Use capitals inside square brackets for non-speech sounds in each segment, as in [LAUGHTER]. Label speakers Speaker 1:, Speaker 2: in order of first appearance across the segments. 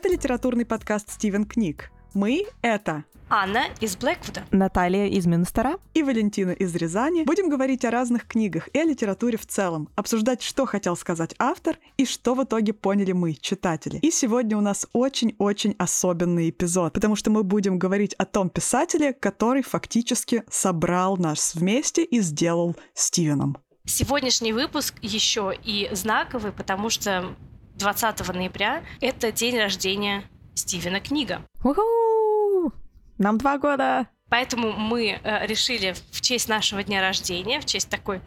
Speaker 1: Это литературный подкаст «Стивен книг». Мы — это
Speaker 2: Анна из Блэквуда,
Speaker 3: Наталья из Мюнстера
Speaker 1: и Валентина из Рязани. Будем говорить о разных книгах и о литературе в целом, обсуждать, что хотел сказать автор и что в итоге поняли мы, читатели. И сегодня у нас очень-очень особенный эпизод, потому что мы будем говорить о том писателе, который фактически собрал нас вместе и сделал Стивеном.
Speaker 2: Сегодняшний выпуск еще и знаковый, потому что 20 ноября — это день рождения Стивена Книга.
Speaker 3: У-ху! Нам два года!
Speaker 2: Поэтому мы э, решили в честь нашего дня рождения, в честь такой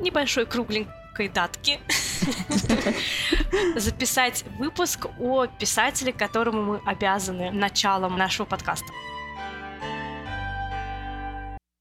Speaker 2: небольшой кругленькой датки, [LAUGHS] записать выпуск о писателе, которому мы обязаны началом нашего подкаста.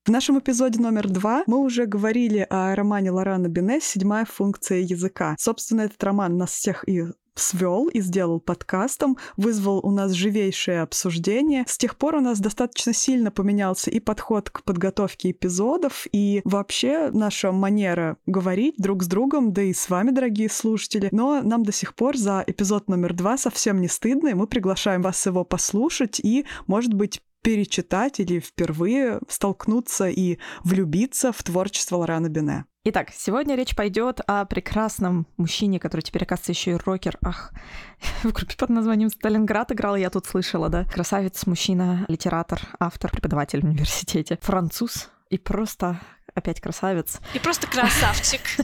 Speaker 1: В нашем эпизоде номер два мы уже говорили о романе Лорана Бене «Седьмая функция языка». Собственно, этот роман нас всех и свел и сделал подкастом, вызвал у нас живейшее обсуждение. С тех пор у нас достаточно сильно поменялся и подход к подготовке эпизодов, и вообще наша манера говорить друг с другом, да и с вами, дорогие слушатели. Но нам до сих пор за эпизод номер два совсем не стыдно, и мы приглашаем вас его послушать и, может быть, перечитать или впервые столкнуться и влюбиться в творчество Лорана Бене.
Speaker 3: Итак, сегодня речь пойдет о прекрасном мужчине, который теперь, оказывается, еще и рокер. Ах, [LAUGHS] в группе под названием «Сталинград» играл, я тут слышала, да? Красавец, мужчина, литератор, автор, преподаватель в университете, француз и просто опять красавец.
Speaker 2: И просто красавчик. [LAUGHS]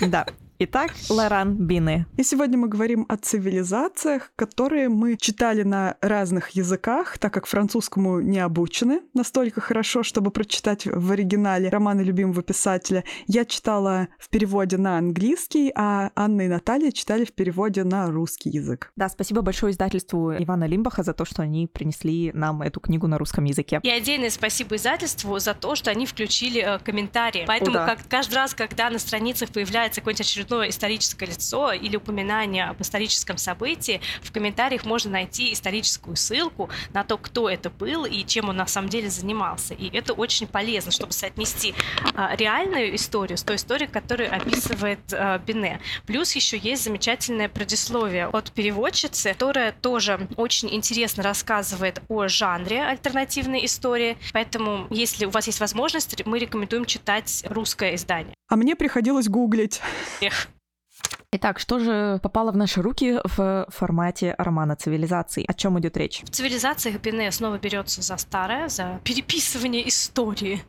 Speaker 3: Да. Итак, Лоран Бины.
Speaker 1: И сегодня мы говорим о цивилизациях, которые мы читали на разных языках, так как французскому не обучены настолько хорошо, чтобы прочитать в оригинале романы любимого писателя. Я читала в переводе на английский, а Анна и Наталья читали в переводе на русский язык.
Speaker 3: Да, спасибо большое издательству Ивана Лимбаха за то, что они принесли нам эту книгу на русском языке.
Speaker 2: И отдельное спасибо издательству за то, что они включили э, комментарии. Поэтому
Speaker 3: О, да.
Speaker 2: как, каждый раз, когда на страницах появляется какое-нибудь очередное историческое лицо или упоминание об историческом событии, в комментариях можно найти историческую ссылку на то, кто это был и чем он на самом деле занимался. И это очень полезно, чтобы соотнести а, реальную историю с той историей, которую описывает а, Бене. Плюс еще есть замечательное предисловие от переводчицы, которая тоже очень интересно рассказывает о жанре альтернативной истории. Поэтому, если у вас есть возможность, мы рекомендуем читать русское издание.
Speaker 1: А мне приходилось гуглить.
Speaker 2: Эх.
Speaker 3: Итак, что же попало в наши руки в формате романа цивилизации? О чем идет речь?
Speaker 2: В цивилизациях Бене снова берется за старое, за переписывание истории.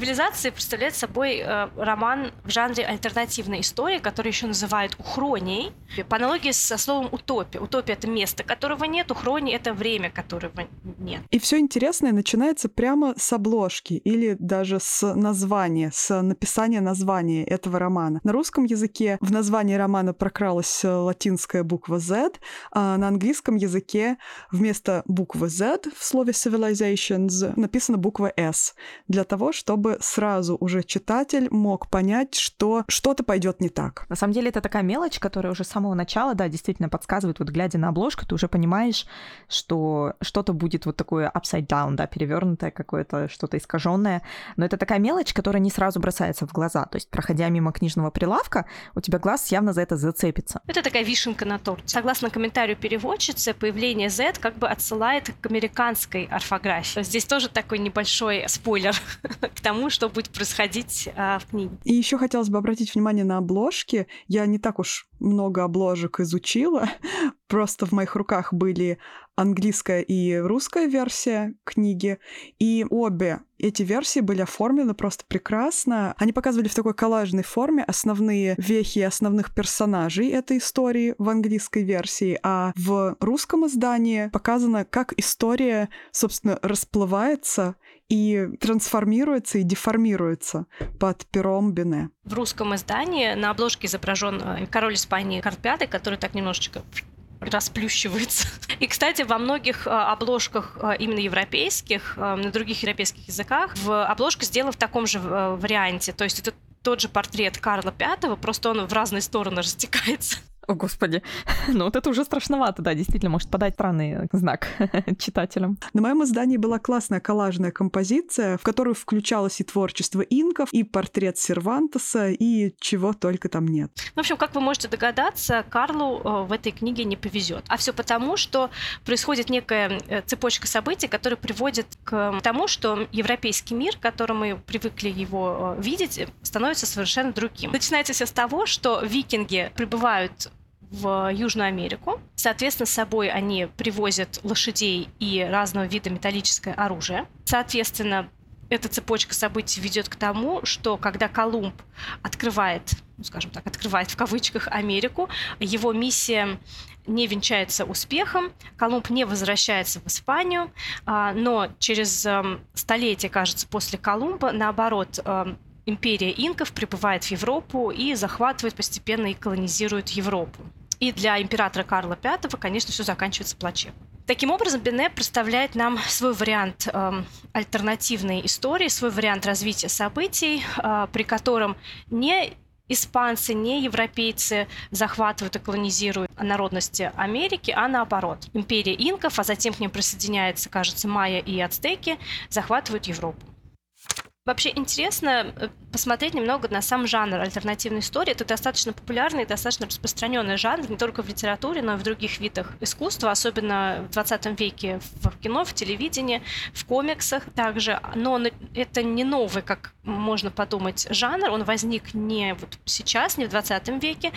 Speaker 2: Цивилизация представляет собой э, роман в жанре альтернативной истории, который еще называют ухронией. По аналогии со словом утопия. Утопия это место, которого нет, ухрония это время, которого нет.
Speaker 1: И все интересное начинается прямо с обложки или даже с названия, с написания названия этого романа. На русском языке в названии романа прокралась латинская буква Z, а на английском языке вместо буквы Z в слове civilizations написана буква S для того, чтобы сразу уже читатель мог понять, что что-то пойдет не так.
Speaker 3: На самом деле это такая мелочь, которая уже с самого начала, да, действительно подсказывает, вот глядя на обложку, ты уже понимаешь, что что-то будет вот такое upside down, да, перевернутое какое-то, что-то искаженное. Но это такая мелочь, которая не сразу бросается в глаза. То есть, проходя мимо книжного прилавка, у тебя глаз явно за это зацепится.
Speaker 2: Это такая вишенка на торте. Согласно комментарию переводчицы, появление Z как бы отсылает к американской орфографии. Здесь тоже такой небольшой спойлер [LAUGHS] к тому, что будет происходить а, в книге.
Speaker 1: И еще хотелось бы обратить внимание на обложки. Я не так уж много обложек изучила. [LAUGHS] Просто в моих руках были английская и русская версия книги. И обе эти версии были оформлены просто прекрасно. Они показывали в такой коллажной форме основные вехи основных персонажей этой истории в английской версии, а в русском издании показано, как история, собственно, расплывается и трансформируется и деформируется под пером Бене.
Speaker 2: В русском издании на обложке изображен э, король Испании Карл V, который так немножечко расплющивается. И, кстати, во многих э, обложках э, именно европейских, на других европейских языках, в обложка сделана в таком же варианте. То есть это тот же портрет Карла V, просто он в разные стороны [LAUGHS] растекается.
Speaker 3: О, господи. [LAUGHS] ну вот это уже страшновато, да, действительно, может подать странный знак [LAUGHS] читателям.
Speaker 1: На моем издании была классная коллажная композиция, в которую включалось и творчество инков, и портрет Сервантеса, и чего только там нет.
Speaker 2: В общем, как вы можете догадаться, Карлу э, в этой книге не повезет. А все потому, что происходит некая э, цепочка событий, которая приводит к тому, что европейский мир, который мы привыкли его э, видеть, становится совершенно другим. Начинается все с того, что викинги прибывают в Южную Америку. Соответственно, с собой они привозят лошадей и разного вида металлическое оружие. Соответственно, эта цепочка событий ведет к тому, что когда Колумб открывает, ну, скажем так, открывает в кавычках Америку, его миссия не венчается успехом, Колумб не возвращается в Испанию, а, но через эм, столетие, кажется, после Колумба, наоборот, эм, империя инков прибывает в Европу и захватывает постепенно и колонизирует Европу. И для императора Карла V, конечно, все заканчивается плачевно. Таким образом, Бене представляет нам свой вариант э, альтернативной истории, свой вариант развития событий, э, при котором не испанцы, не европейцы захватывают и колонизируют народности Америки, а наоборот. Империя инков, а затем к ним присоединяются, кажется, майя и ацтеки, захватывают Европу. Вообще интересно э, посмотреть немного на сам жанр альтернативной истории. Это достаточно популярный, достаточно распространенный жанр не только в литературе, но и в других видах искусства, особенно в 20 веке в кино, в телевидении, в комиксах также. Но это не новый, как можно подумать, жанр. Он возник не вот сейчас, не в 20 веке.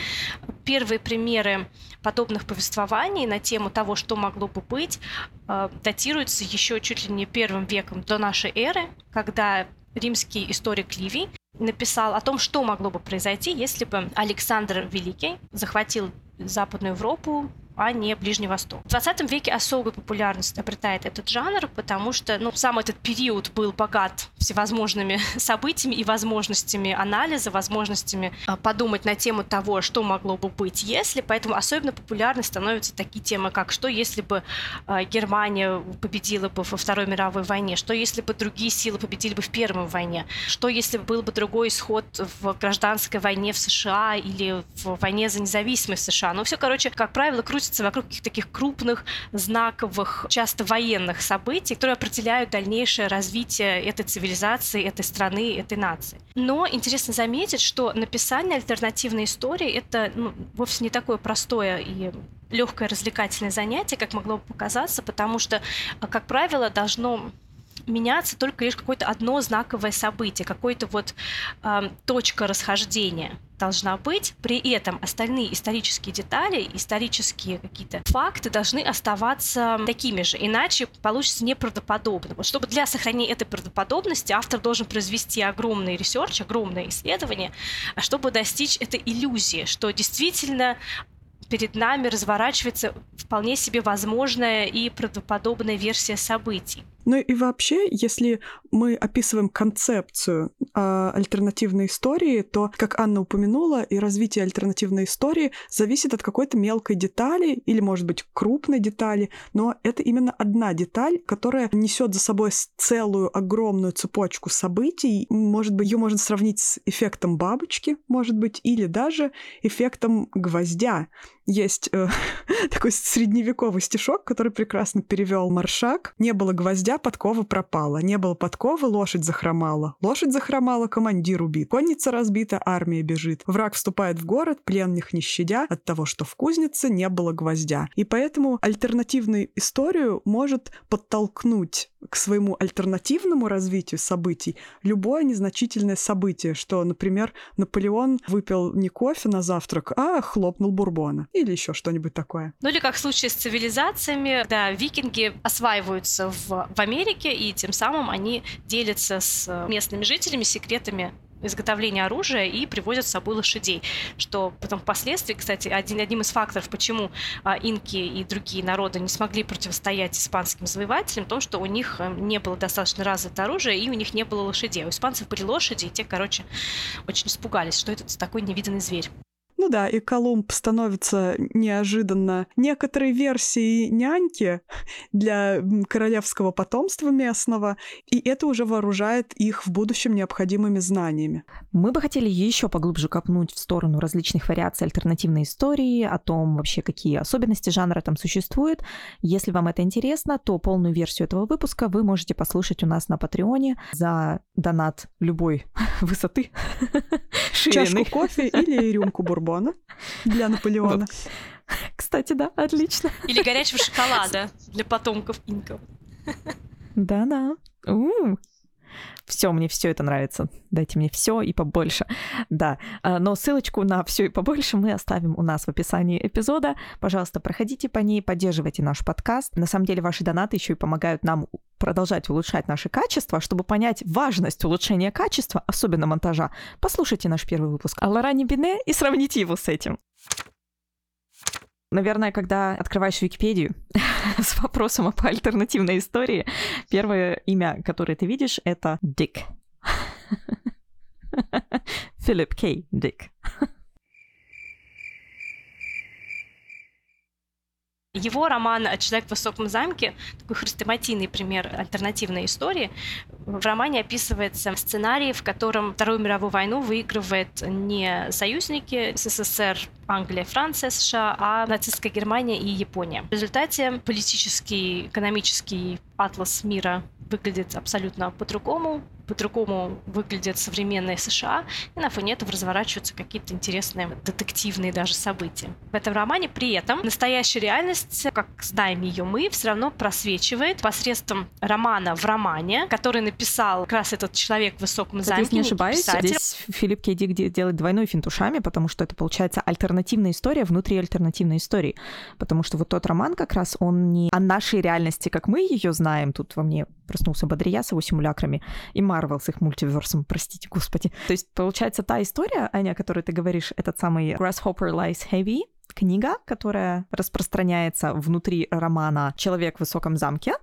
Speaker 2: Первые примеры подобных повествований на тему того, что могло бы быть, э, датируются еще чуть ли не первым веком до нашей эры, когда римский историк Ливий написал о том, что могло бы произойти, если бы Александр Великий захватил Западную Европу, а не Ближний Восток. В 20 веке особую популярность обретает этот жанр, потому что ну, сам этот период был богат всевозможными [LAUGHS] событиями и возможностями анализа, возможностями а, подумать на тему того, что могло бы быть, если. Поэтому особенно популярны становятся такие темы, как что если бы а, Германия победила бы во Второй мировой войне, что если бы другие силы победили бы в Первой войне, что если бы был бы другой исход в гражданской войне в США или в войне за независимость США. Ну, все, короче, как правило, крутится вокруг каких-то таких крупных, знаковых, часто военных событий, которые определяют дальнейшее развитие этой цивилизации этой страны, этой нации. Но интересно заметить, что написание альтернативной истории это ну, вовсе не такое простое и легкое развлекательное занятие, как могло бы показаться, потому что, как правило, должно меняться только лишь какое-то одно знаковое событие, какое-то вот э, точка расхождения должна быть. При этом остальные исторические детали, исторические какие-то факты должны оставаться такими же, иначе получится неправдоподобно. Вот чтобы для сохранения этой правдоподобности автор должен произвести огромный research, огромное исследование, чтобы достичь этой иллюзии, что действительно перед нами разворачивается вполне себе возможная и правдоподобная версия событий.
Speaker 1: Ну и вообще, если мы описываем концепцию э, альтернативной истории, то, как Анна упомянула, и развитие альтернативной истории зависит от какой-то мелкой детали или, может быть, крупной детали, но это именно одна деталь, которая несет за собой целую огромную цепочку событий. Может быть, ее можно сравнить с эффектом бабочки, может быть, или даже эффектом гвоздя. Есть э, [LAUGHS] такой средневековый стишок, который прекрасно перевел Маршак. Не было гвоздя, подкова пропала. Не было подковы, лошадь захромала. Лошадь захромала, командир убит. Конница разбита, армия бежит. Враг вступает в город, пленных не щадя от того, что в кузнице не было гвоздя. И поэтому альтернативную историю может подтолкнуть к своему альтернативному развитию событий любое незначительное событие, что, например, Наполеон выпил не кофе на завтрак, а хлопнул бурбона или еще что-нибудь такое.
Speaker 2: Ну или как в случае с цивилизациями, да, викинги осваиваются в, в Америке, и тем самым они делятся с местными жителями секретами изготовления оружия и привозят с собой лошадей, что потом впоследствии, кстати, один, одним из факторов, почему а, инки и другие народы не смогли противостоять испанским завоевателям, в том, что у них э, не было достаточно развито оружие и у них не было лошадей. У испанцев были лошади, и те, короче, очень испугались, что это такой невиданный зверь.
Speaker 1: Ну да, и Колумб становится неожиданно некоторой версией няньки для королевского потомства местного, и это уже вооружает их в будущем необходимыми знаниями.
Speaker 3: Мы бы хотели еще поглубже копнуть в сторону различных вариаций альтернативной истории, о том вообще, какие особенности жанра там существуют. Если вам это интересно, то полную версию этого выпуска вы можете послушать у нас на Патреоне за донат любой [LAUGHS] высоты.
Speaker 1: Чашку кофе или рюмку бурбона для Наполеона.
Speaker 3: Кстати, да, отлично.
Speaker 2: Или горячего шоколада для потомков инков.
Speaker 3: Да-да. Все, мне все это нравится. Дайте мне все и побольше. Да, а, но ссылочку на все и побольше мы оставим у нас в описании эпизода. Пожалуйста, проходите по ней, поддерживайте наш подкаст. На самом деле ваши донаты еще и помогают нам продолжать улучшать наше качество, чтобы понять важность улучшения качества, особенно монтажа. Послушайте наш первый выпуск о Лоране Бине и сравните его с этим. Наверное, когда открываешь Википедию [LAUGHS] с вопросом об альтернативной истории, первое имя, которое ты видишь, это Дик. [LAUGHS] Филипп Кей Дик.
Speaker 2: Его роман «Человек в высоком замке» такой хрестоматийный пример альтернативной истории. В романе описывается сценарий, в котором Вторую мировую войну выигрывает не союзники СССР, Англия, Франция, США, а нацистская Германия и Япония. В результате политический, экономический атлас мира выглядит абсолютно по-другому по-другому выглядят современные США, и на фоне этого разворачиваются какие-то интересные детективные даже события. В этом романе при этом настоящая реальность, как знаем ее мы, все равно просвечивает посредством романа в романе, который написал как раз этот человек в высоком замке.
Speaker 3: Если не ошибаюсь, писатель. здесь Филипп Кейдик делает двойной финт ушами, потому что это получается альтернативная история внутри альтернативной истории. Потому что вот тот роман как раз, он не о нашей реальности, как мы ее знаем. Тут во мне проснулся Бодрия с его симулякрами. И Марвел с их мультиверсом, простите, господи. То есть, получается, та история, Аня, о которой ты говоришь, этот самый Grasshopper Lies Heavy, книга, которая распространяется внутри романа «Человек в высоком замке»,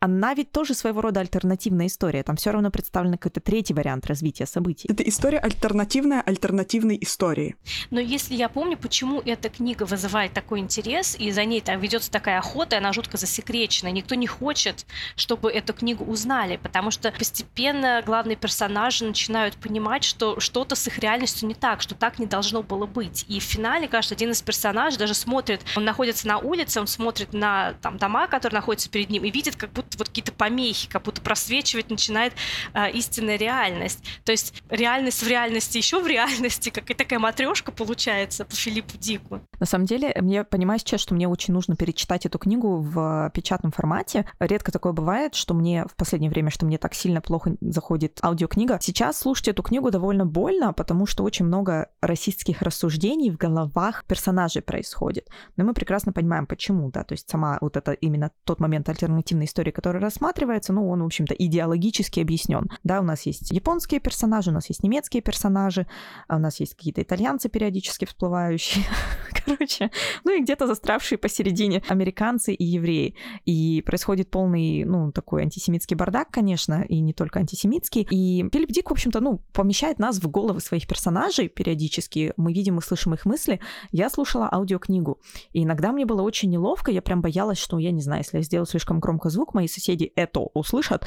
Speaker 3: она ведь тоже своего рода альтернативная история. Там все равно представлен какой-то третий вариант развития событий.
Speaker 1: Это история альтернативная альтернативной истории.
Speaker 2: Но если я помню, почему эта книга вызывает такой интерес, и за ней там ведется такая охота, и она жутко засекречена. Никто не хочет, чтобы эту книгу узнали, потому что постепенно главные персонажи начинают понимать, что что-то с их реальностью не так, что так не должно было быть. И в финале, кажется, один из персонажей даже смотрит, он находится на улице, он смотрит на там, дома, которые находятся перед ним, и видит, как будто вот какие-то помехи, как будто просвечивать начинает э, истинная реальность. То есть реальность в реальности еще в реальности, как и такая матрешка получается по Филиппу Дику.
Speaker 3: На самом деле, мне понимаю сейчас, что мне очень нужно перечитать эту книгу в печатном формате. Редко такое бывает, что мне в последнее время, что мне так сильно плохо заходит аудиокнига. Сейчас слушать эту книгу довольно больно, потому что очень много расистских рассуждений в головах персонажей происходит. Но мы прекрасно понимаем, почему, да, то есть сама вот это именно тот момент альтернативной истории, который рассматривается, ну, он, в общем-то, идеологически объяснен. Да, у нас есть японские персонажи, у нас есть немецкие персонажи, а у нас есть какие-то итальянцы периодически всплывающие, [LAUGHS] короче, ну и где-то застравшие посередине американцы и евреи. И происходит полный, ну, такой антисемитский бардак, конечно, и не только антисемитский. И Филипп Дик, в общем-то, ну, помещает нас в головы своих персонажей периодически. Мы видим и слышим их мысли. Я слушала аудиокнигу, и иногда мне было очень неловко, я прям боялась, что, я не знаю, если я сделаю слишком громко звук, мои соседи это услышат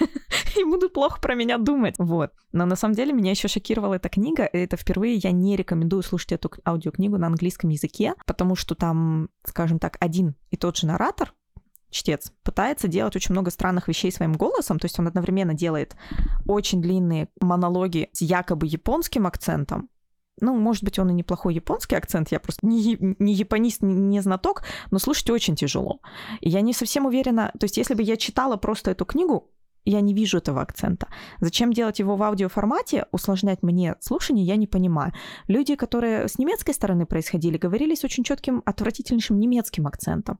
Speaker 3: [LAUGHS] и будут плохо про меня думать. Вот. Но на самом деле меня еще шокировала эта книга. Это впервые я не рекомендую слушать эту аудиокнигу на английском языке, потому что там, скажем так, один и тот же наратор, чтец, пытается делать очень много странных вещей своим голосом, то есть он одновременно делает очень длинные монологи с якобы японским акцентом, ну, может быть, он и неплохой японский акцент, я просто не, не японист, не, не знаток, но слушать очень тяжело. И я не совсем уверена, то есть если бы я читала просто эту книгу, я не вижу этого акцента. Зачем делать его в аудиоформате, усложнять мне слушание, я не понимаю. Люди, которые с немецкой стороны происходили, говорили с очень четким, отвратительнейшим немецким акцентом.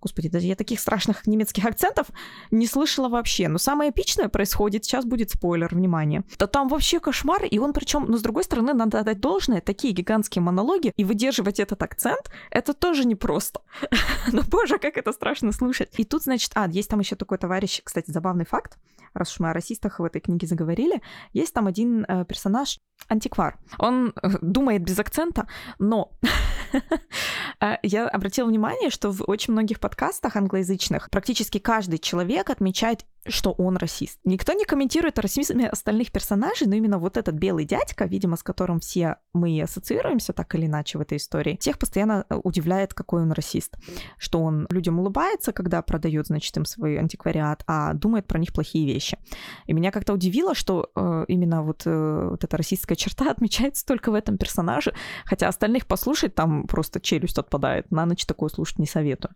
Speaker 3: Господи, даже я таких страшных немецких акцентов не слышала вообще. Но самое эпичное происходит, сейчас будет спойлер, внимание. Да там вообще кошмар, и он причем, но с другой стороны, надо отдать должное, такие гигантские монологи, и выдерживать этот акцент, это тоже непросто. [LAUGHS] Но боже, как это страшно слушать. И тут, значит, а, есть там еще такой товарищ, кстати, забавный факт, раз уж мы о расистах в этой книге заговорили, есть там один э, персонаж, антиквар. Он э, думает без акцента, но [LAUGHS] э, я обратила внимание, что в очень многих подкастах англоязычных практически каждый человек отмечает что он расист. Никто не комментирует о расизме остальных персонажей, но именно вот этот белый дядька, видимо, с которым все мы ассоциируемся так или иначе в этой истории, всех постоянно э, удивляет, какой он расист. Что он людям улыбается, когда продает, значит, им свой антиквариат, а думает про них плохие вещи. И меня как-то удивило, что э, именно вот, э, вот эта расистская черта [LAUGHS] отмечается только в этом персонаже, хотя остальных послушать там просто челюсть отпадает. На ночь такое слушать не советую.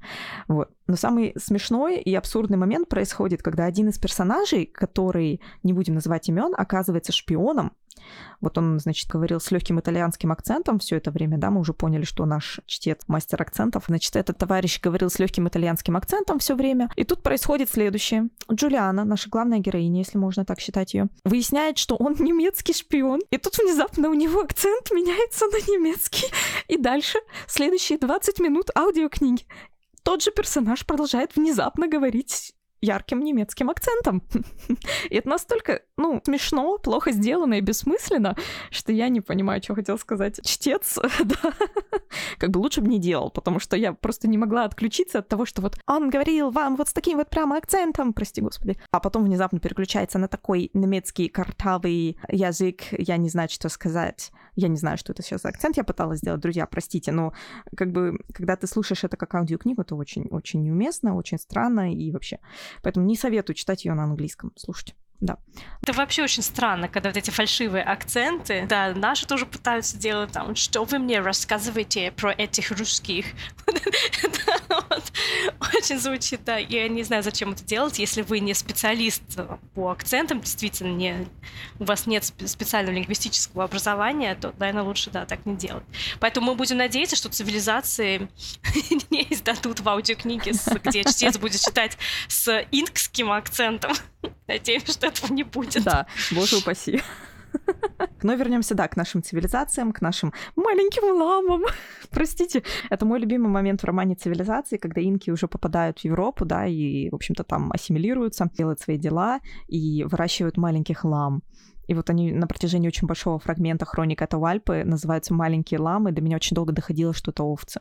Speaker 3: Вот. Но самый смешной и абсурдный момент происходит, когда один из персонажей, который, не будем называть имен, оказывается шпионом. Вот он, значит, говорил с легким итальянским акцентом все это время, да, мы уже поняли, что наш чтец мастер акцентов. Значит, этот товарищ говорил с легким итальянским акцентом все время. И тут происходит следующее. Джулиана, наша главная героиня, если можно так считать ее, выясняет, что он немецкий шпион. И тут внезапно у него акцент меняется на немецкий. И дальше следующие 20 минут аудиокниги тот же персонаж продолжает внезапно говорить ярким немецким акцентом. [LAUGHS] И это настолько, ну, смешно, плохо сделано и бессмысленно, что я не понимаю, что хотел сказать чтец. [LAUGHS] да. Как бы лучше бы не делал, потому что я просто не могла отключиться от того, что вот он говорил вам вот с таким вот прямо акцентом, прости господи. А потом внезапно переключается на такой немецкий картавый язык, я не знаю, что сказать. Я не знаю, что это сейчас за акцент я пыталась сделать, друзья, простите, но как бы, когда ты слушаешь это как аудиокнигу, это очень-очень неуместно, очень странно и вообще. Поэтому не советую читать ее на английском. Слушайте да.
Speaker 2: Это вообще очень странно, когда вот эти фальшивые акценты, да, наши тоже пытаются делать там, что вы мне рассказываете про этих русских. [LAUGHS] Очень звучит, да, я не знаю, зачем это делать, если вы не специалист по акцентам, действительно, не, у вас нет специального лингвистического образования, то, наверное, лучше, да, так не делать. Поэтому мы будем надеяться, что цивилизации [LAUGHS] не издадут в аудиокниге, где чтец будет читать с инкским акцентом. [LAUGHS] Надеюсь, что этого не будет.
Speaker 3: Да, боже упаси. Но вернемся, да, к нашим цивилизациям, к нашим маленьким ламам. Простите, это мой любимый момент в романе «Цивилизации», когда инки уже попадают в Европу, да, и, в общем-то, там ассимилируются, делают свои дела и выращивают маленьких лам. И вот они на протяжении очень большого фрагмента хроник Атауальпы называются «Маленькие ламы». До меня очень долго доходило, что это овцы.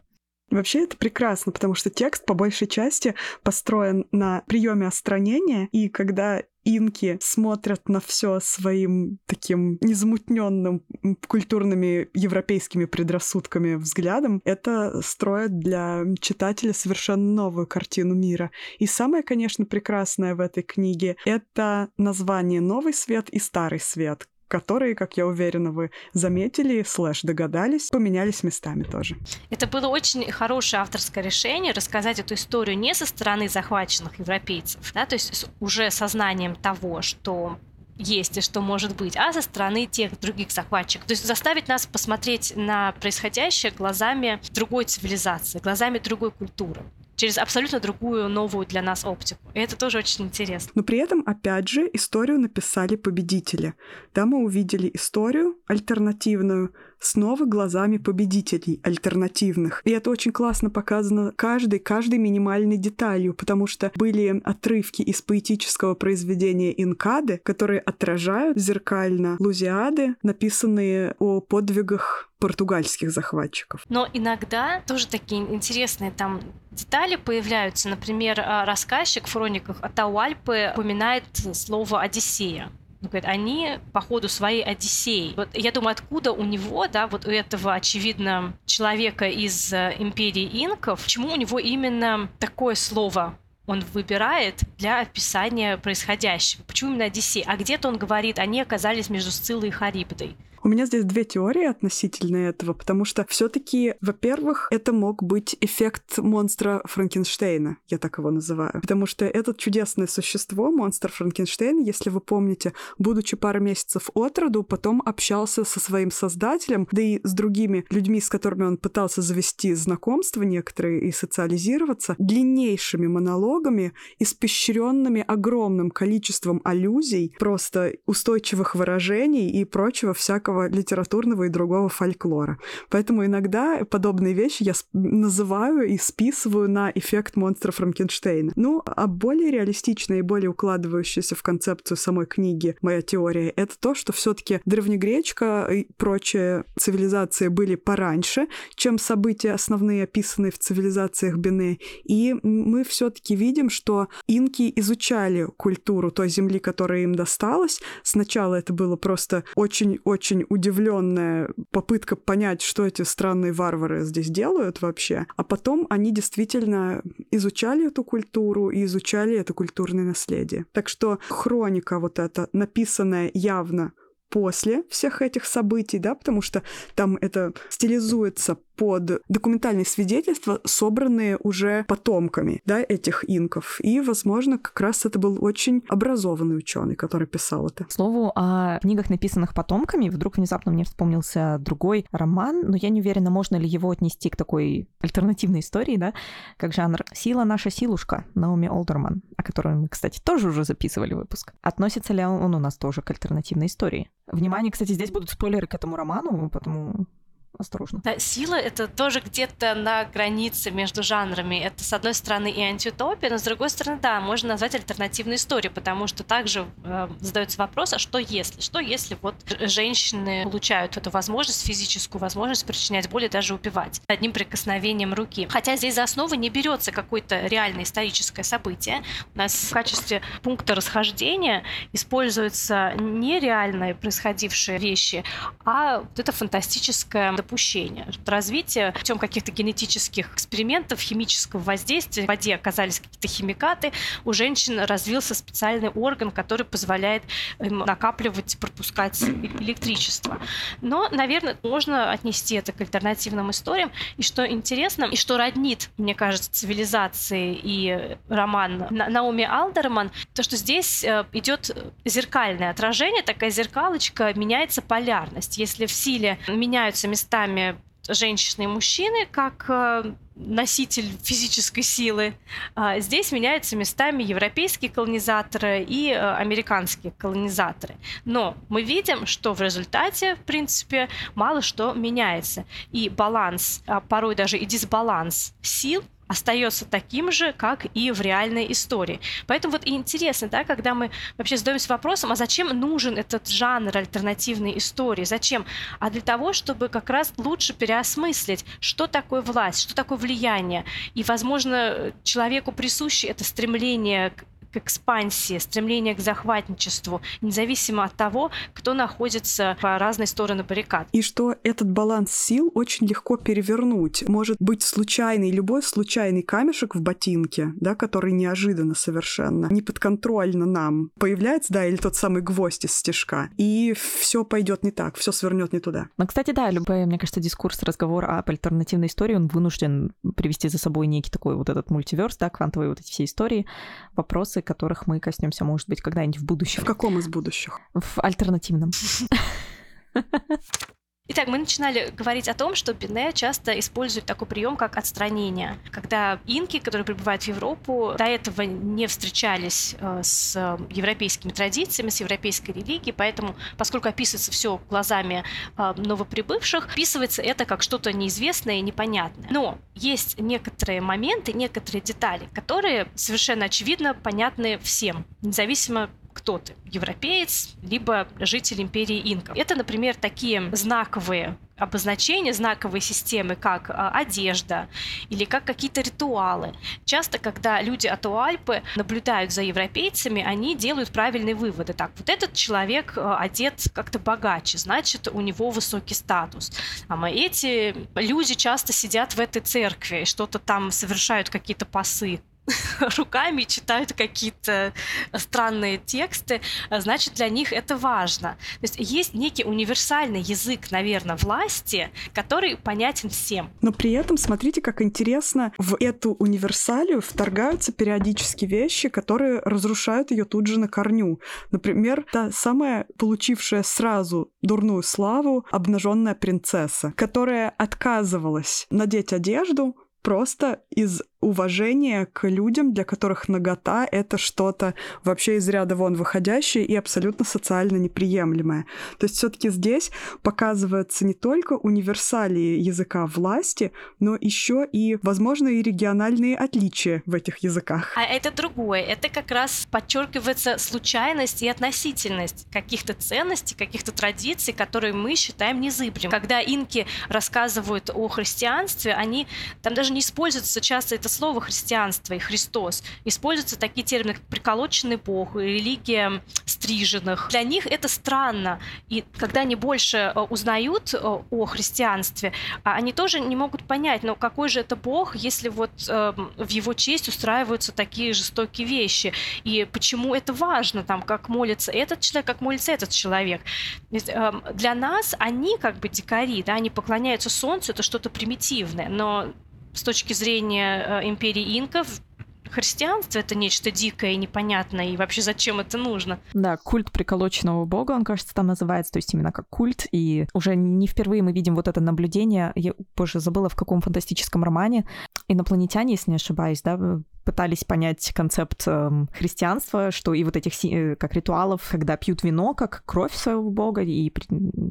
Speaker 1: Вообще это прекрасно, потому что текст по большей части построен на приеме остранения, и когда инки смотрят на все своим таким незамутненным культурными европейскими предрассудками взглядом, это строит для читателя совершенно новую картину мира. И самое, конечно, прекрасное в этой книге — это название «Новый свет» и «Старый свет», которые, как я уверена, вы заметили, слэш догадались, поменялись местами тоже.
Speaker 2: Это было очень хорошее авторское решение рассказать эту историю не со стороны захваченных европейцев, да, то есть с уже сознанием того, что есть и что может быть, а со стороны тех других захватчиков. То есть заставить нас посмотреть на происходящее глазами другой цивилизации, глазами другой культуры через абсолютно другую новую для нас оптику. И это тоже очень интересно.
Speaker 1: Но при этом, опять же, историю написали победители. Да, мы увидели историю альтернативную, снова глазами победителей альтернативных. И это очень классно показано каждой, каждой минимальной деталью, потому что были отрывки из поэтического произведения Инкады, которые отражают зеркально лузиады, написанные о подвигах португальских захватчиков.
Speaker 2: Но иногда тоже такие интересные там детали появляются. Например, а, рассказчик в хрониках Атауальпы упоминает слово «Одиссея». Он говорит, они по ходу своей Одиссеи. Вот я думаю, откуда у него, да, вот у этого, очевидно, человека из э, империи инков, почему у него именно такое слово он выбирает для описания происходящего. Почему именно Одиссей? А где-то он говорит, они оказались между Сциллой и Харибдой.
Speaker 1: У меня здесь две теории относительно этого, потому что все-таки, во-первых, это мог быть эффект монстра Франкенштейна, я так его называю. Потому что это чудесное существо, монстр Франкенштейн, если вы помните, будучи пару месяцев от роду, потом общался со своим создателем, да и с другими людьми, с которыми он пытался завести знакомства некоторые и социализироваться, длиннейшими монологами, испещренными огромным количеством аллюзий, просто устойчивых выражений и прочего всякого всякого литературного и другого фольклора. Поэтому иногда подобные вещи я называю и списываю на эффект монстра Франкенштейна. Ну, а более реалистичная и более укладывающаяся в концепцию самой книги моя теория — это то, что все таки древнегречка и прочие цивилизации были пораньше, чем события основные, описанные в цивилизациях Бене. И мы все таки видим, что инки изучали культуру той земли, которая им досталась. Сначала это было просто очень-очень удивленная попытка понять, что эти странные варвары здесь делают вообще. А потом они действительно изучали эту культуру и изучали это культурное наследие. Так что хроника вот эта, написанная явно после всех этих событий, да, потому что там это стилизуется под документальные свидетельства, собранные уже потомками да, этих инков. И, возможно, как раз это был очень образованный ученый, который писал это.
Speaker 3: К слову, о книгах, написанных потомками, вдруг внезапно мне вспомнился другой роман, но я не уверена, можно ли его отнести к такой альтернативной истории, да, как жанр «Сила наша силушка» Наоми Олдерман, о которой мы, кстати, тоже уже записывали выпуск. Относится ли он у нас тоже к альтернативной истории? Внимание, кстати, здесь будут спойлеры к этому роману, потому осторожно.
Speaker 2: Да, сила — это тоже где-то на границе между жанрами. Это, с одной стороны, и антиутопия, но, с другой стороны, да, можно назвать альтернативной историей, потому что также э, задается вопрос, а что если? Что если вот женщины получают эту возможность, физическую возможность причинять боль и даже убивать одним прикосновением руки? Хотя здесь за основу не берется какое-то реальное историческое событие. У нас в качестве пункта расхождения используются не реальные происходившие вещи, а вот это фантастическое допущения. Развитие путем каких-то генетических экспериментов, химического воздействия, в воде оказались какие-то химикаты, у женщин развился специальный орган, который позволяет им накапливать, пропускать электричество. Но, наверное, можно отнести это к альтернативным историям. И что интересно, и что роднит, мне кажется, цивилизации и роман Наоми Алдерман, то, что здесь э, идет зеркальное отражение, такая зеркалочка, меняется полярность. Если в силе меняются места местами женщины и мужчины как э, носитель физической силы. А здесь меняются местами европейские колонизаторы и э, американские колонизаторы. Но мы видим, что в результате, в принципе, мало что меняется. И баланс, а порой даже и дисбаланс сил остается таким же, как и в реальной истории. Поэтому вот и интересно, да, когда мы вообще задаемся вопросом, а зачем нужен этот жанр альтернативной истории? Зачем? А для того, чтобы как раз лучше переосмыслить, что такое власть, что такое влияние. И, возможно, человеку присуще это стремление к экспансии, стремление к захватничеству, независимо от того, кто находится по разной стороны баррикад.
Speaker 1: И что этот баланс сил очень легко перевернуть. Может быть случайный, любой случайный камешек в ботинке, да, который неожиданно совершенно, неподконтрольно нам появляется, да, или тот самый гвоздь из стежка, и все пойдет не так, все свернет не туда.
Speaker 3: Ну, кстати, да, любой, мне кажется, дискурс, разговор об альтернативной истории, он вынужден привести за собой некий такой вот этот мультиверс, да, квантовые вот эти все истории, вопросы, которых мы коснемся, может быть, когда-нибудь в будущем.
Speaker 1: В каком из будущих?
Speaker 3: В альтернативном. [LAUGHS]
Speaker 2: Итак, мы начинали говорить о том, что Бине часто использует такой прием, как отстранение. Когда инки, которые прибывают в Европу, до этого не встречались э, с европейскими традициями, с европейской религией, поэтому, поскольку описывается все глазами э, новоприбывших, описывается это как что-то неизвестное и непонятное. Но есть некоторые моменты, некоторые детали, которые совершенно очевидно понятны всем, независимо кто ты, европеец, либо житель империи инков. Это, например, такие знаковые обозначения, знаковые системы, как а, одежда или как какие-то ритуалы. Часто, когда люди от Уальпы наблюдают за европейцами, они делают правильные выводы. Так, вот этот человек а, одет как-то богаче, значит, у него высокий статус. А эти люди часто сидят в этой церкви, что-то там совершают какие-то пасы [LAUGHS] руками читают какие-то странные тексты, значит, для них это важно. То есть есть некий универсальный язык, наверное, власти, который понятен всем.
Speaker 1: Но при этом смотрите, как интересно, в эту универсалию вторгаются периодически вещи, которые разрушают ее тут же на корню. Например, та самая получившая сразу дурную славу обнаженная принцесса, которая отказывалась надеть одежду, просто из уважение к людям, для которых нагота — это что-то вообще из ряда вон выходящее и абсолютно социально неприемлемое. То есть все таки здесь показывается не только универсалии языка власти, но еще и, возможно, и региональные отличия в этих языках.
Speaker 2: А это другое. Это как раз подчеркивается случайность и относительность каких-то ценностей, каких-то традиций, которые мы считаем незыблемыми. Когда инки рассказывают о христианстве, они там даже не используются часто это слово христианство и Христос. Используются такие термины, как приколоченный Бог, религия стриженных. Для них это странно. И когда они больше э, узнают э, о христианстве, а они тоже не могут понять, но какой же это Бог, если вот эм, в его честь устраиваются такие жестокие вещи. И почему это важно, там, как молится этот человек, как молится этот человек. Эм, для нас они как бы дикари, да, они поклоняются солнцу, это что-то примитивное, но с точки зрения э, империи инков. Христианство это нечто дикое и непонятное, и вообще зачем это нужно?
Speaker 3: Да, культ приколоченного бога, он, кажется, там называется, то есть именно как культ, и уже не впервые мы видим вот это наблюдение, я, позже забыла, в каком фантастическом романе, инопланетяне, если не ошибаюсь, да, пытались понять концепт э, христианства, что и вот этих э, как ритуалов, когда пьют вино, как кровь своего бога, и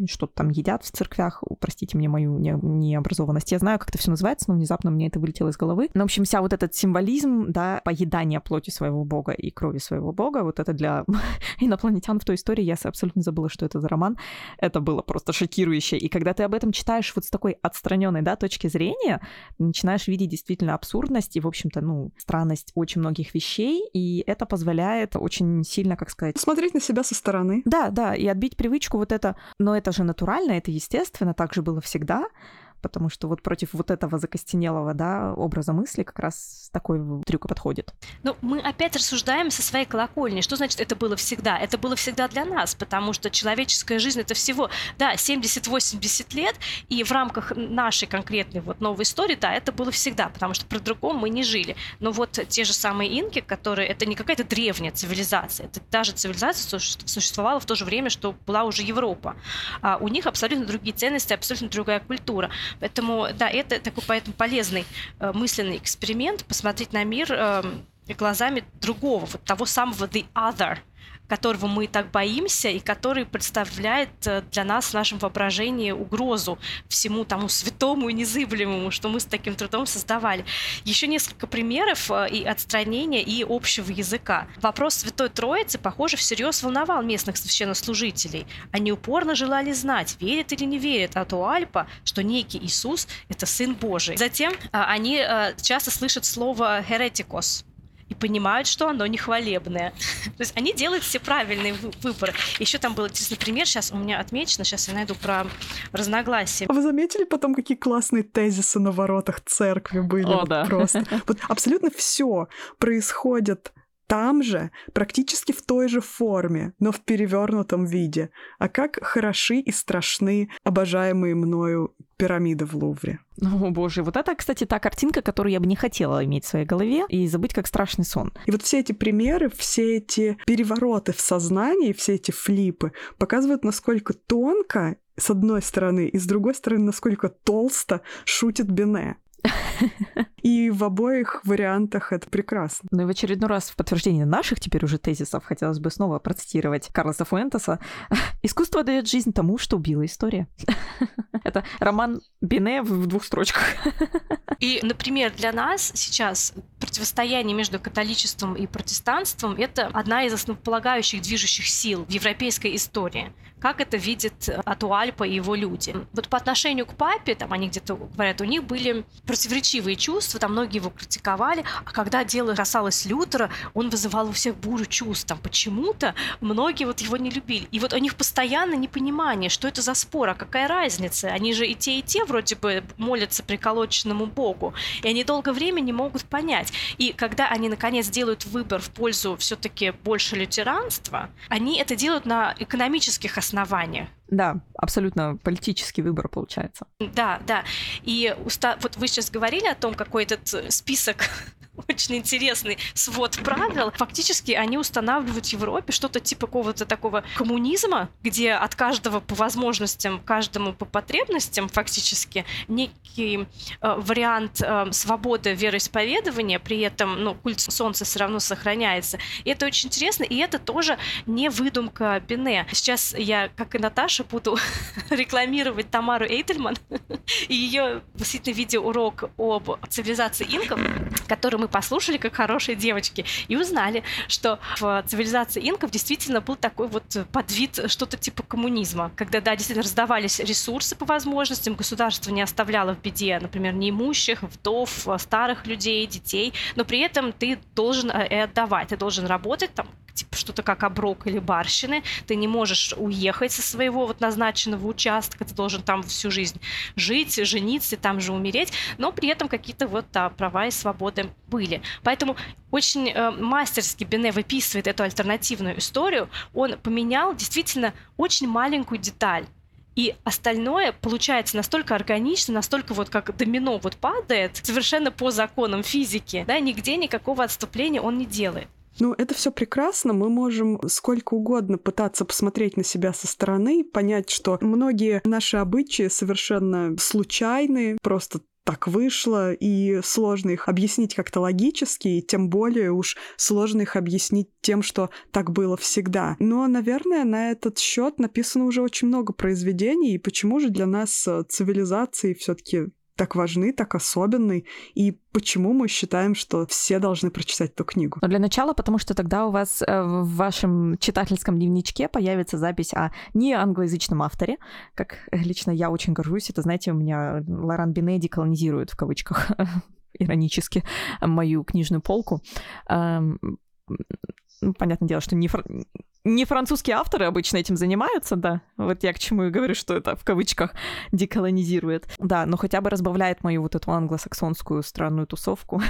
Speaker 3: что-то там едят в церквях. Простите мне мою не, необразованность. Я знаю, как это все называется, но внезапно мне это вылетело из головы. Но, в общем, вся вот этот символизм, да, поедания плоти своего бога и крови своего бога, вот это для [LAUGHS] инопланетян в той истории, я абсолютно забыла, что это за роман. Это было просто шокирующе. И когда ты об этом читаешь вот с такой отстраненной, да, точки зрения, начинаешь видеть действительно абсурдность и, в общем-то, ну, странно странность очень многих вещей, и это позволяет очень сильно, как сказать...
Speaker 1: Смотреть на себя со стороны.
Speaker 3: Да, да, и отбить привычку вот это... Но это же натурально, это естественно, так же было всегда потому что вот против вот этого закостенелого, да, образа мысли как раз такой трюк подходит.
Speaker 2: Ну, мы опять рассуждаем со своей колокольни. Что значит это было всегда? Это было всегда для нас, потому что человеческая жизнь это всего, да, 70-80 лет, и в рамках нашей конкретной вот новой истории, да, это было всегда, потому что про другом мы не жили. Но вот те же самые инки, которые, это не какая-то древняя цивилизация, это та же цивилизация существовала в то же время, что была уже Европа. А у них абсолютно другие ценности, абсолютно другая культура. Поэтому, да, это такой поэтому полезный э, мысленный эксперимент, посмотреть на мир э, глазами другого, вот того самого the other, которого мы так боимся и который представляет э, для нас в нашем воображении угрозу всему тому святому и незыблемому, что мы с таким трудом создавали. Еще несколько примеров э, и отстранения, и общего языка. Вопрос Святой Троицы, похоже, всерьез волновал местных священнослужителей. Они упорно желали знать, верят или не верят Атуальпа, что некий Иисус — это Сын Божий. Затем э, они часто слышат слово «heretikos», и понимают, что оно не хвалебное. То есть они делают все правильные выборы. Еще там был интересный пример, сейчас у меня отмечено, сейчас я найду про разногласия.
Speaker 1: А вы заметили потом, какие классные тезисы на воротах церкви были? О, вот да. Просто. Вот абсолютно все происходит там же, практически в той же форме, но в перевернутом виде. А как хороши и страшны обожаемые мною пирамиды в Лувре.
Speaker 3: О боже, вот это, кстати, та картинка, которую я бы не хотела иметь в своей голове и забыть как страшный сон.
Speaker 1: И вот все эти примеры, все эти перевороты в сознании, все эти флипы показывают, насколько тонко с одной стороны, и с другой стороны, насколько толсто шутит Бене. [LAUGHS] И в обоих вариантах это прекрасно.
Speaker 3: Ну и в очередной раз в подтверждение наших теперь уже тезисов хотелось бы снова процитировать Карлоса Фуэнтеса. [LAUGHS] «Искусство дает жизнь тому, что убила история». [LAUGHS] Это роман Бине в двух строчках. [LAUGHS]
Speaker 2: И, например, для нас сейчас противостояние между католичеством и протестанством — это одна из основополагающих движущих сил в европейской истории. Как это видит Атуальпа и его люди. Вот по отношению к папе, там они где-то говорят, у них были противоречивые чувства, там многие его критиковали, а когда дело касалось Лютера, он вызывал у всех бурю чувств. Там почему-то многие вот его не любили. И вот у них постоянно непонимание, что это за спор, а какая разница? Они же и те, и те вроде бы молятся приколоченному богу. И они долгое время не могут понять. И когда они наконец делают выбор в пользу все-таки больше лютеранства, они это делают на экономических основаниях.
Speaker 3: Да, абсолютно политический выбор получается.
Speaker 2: Да, да. И уста... вот вы сейчас говорили о том, какой этот список очень интересный свод правил. Фактически они устанавливают в Европе что-то типа какого-то такого коммунизма, где от каждого по возможностям, каждому по потребностям фактически некий э, вариант э, свободы вероисповедования, при этом ну, культ солнца все равно сохраняется. И это очень интересно, и это тоже не выдумка Бене. Сейчас я, как и Наташа, буду [LAUGHS] рекламировать Тамару Эйдельман [LAUGHS] и ее действительно видеоурок об цивилизации инков, который мы послушали как хорошие девочки и узнали, что в цивилизации инков действительно был такой вот подвид что-то типа коммунизма, когда, да, действительно раздавались ресурсы по возможностям, государство не оставляло в беде, например, неимущих, вдов, старых людей, детей, но при этом ты должен э, и отдавать, ты должен работать там типа что-то как оброк или барщины, ты не можешь уехать со своего вот назначенного участка, ты должен там всю жизнь жить, жениться, там же умереть, но при этом какие-то вот да, права и свободы были. Поэтому очень э, мастерски Бене выписывает эту альтернативную историю. Он поменял действительно очень маленькую деталь. И остальное получается настолько органично, настолько вот как домино вот падает, совершенно по законам физики, да, нигде никакого отступления он не делает.
Speaker 1: Ну, это все прекрасно. Мы можем сколько угодно пытаться посмотреть на себя со стороны, понять, что многие наши обычаи совершенно случайны, просто так вышло, и сложно их объяснить как-то логически, и тем более уж сложно их объяснить тем, что так было всегда. Но, наверное, на этот счет написано уже очень много произведений, и почему же для нас э, цивилизации все-таки так важны, так особенный, и почему мы считаем, что все должны прочитать эту книгу?
Speaker 3: Но для начала, потому что тогда у вас э, в вашем читательском дневничке появится запись о не англоязычном авторе, как лично я очень горжусь. Это, знаете, у меня Лоран Бенеди колонизирует в кавычках [LAUGHS] иронически мою книжную полку. Ну, понятное дело, что не, фр... не французские авторы обычно этим занимаются, да. Вот я к чему и говорю, что это в кавычках деколонизирует. Да, но хотя бы разбавляет мою вот эту англосаксонскую странную тусовку.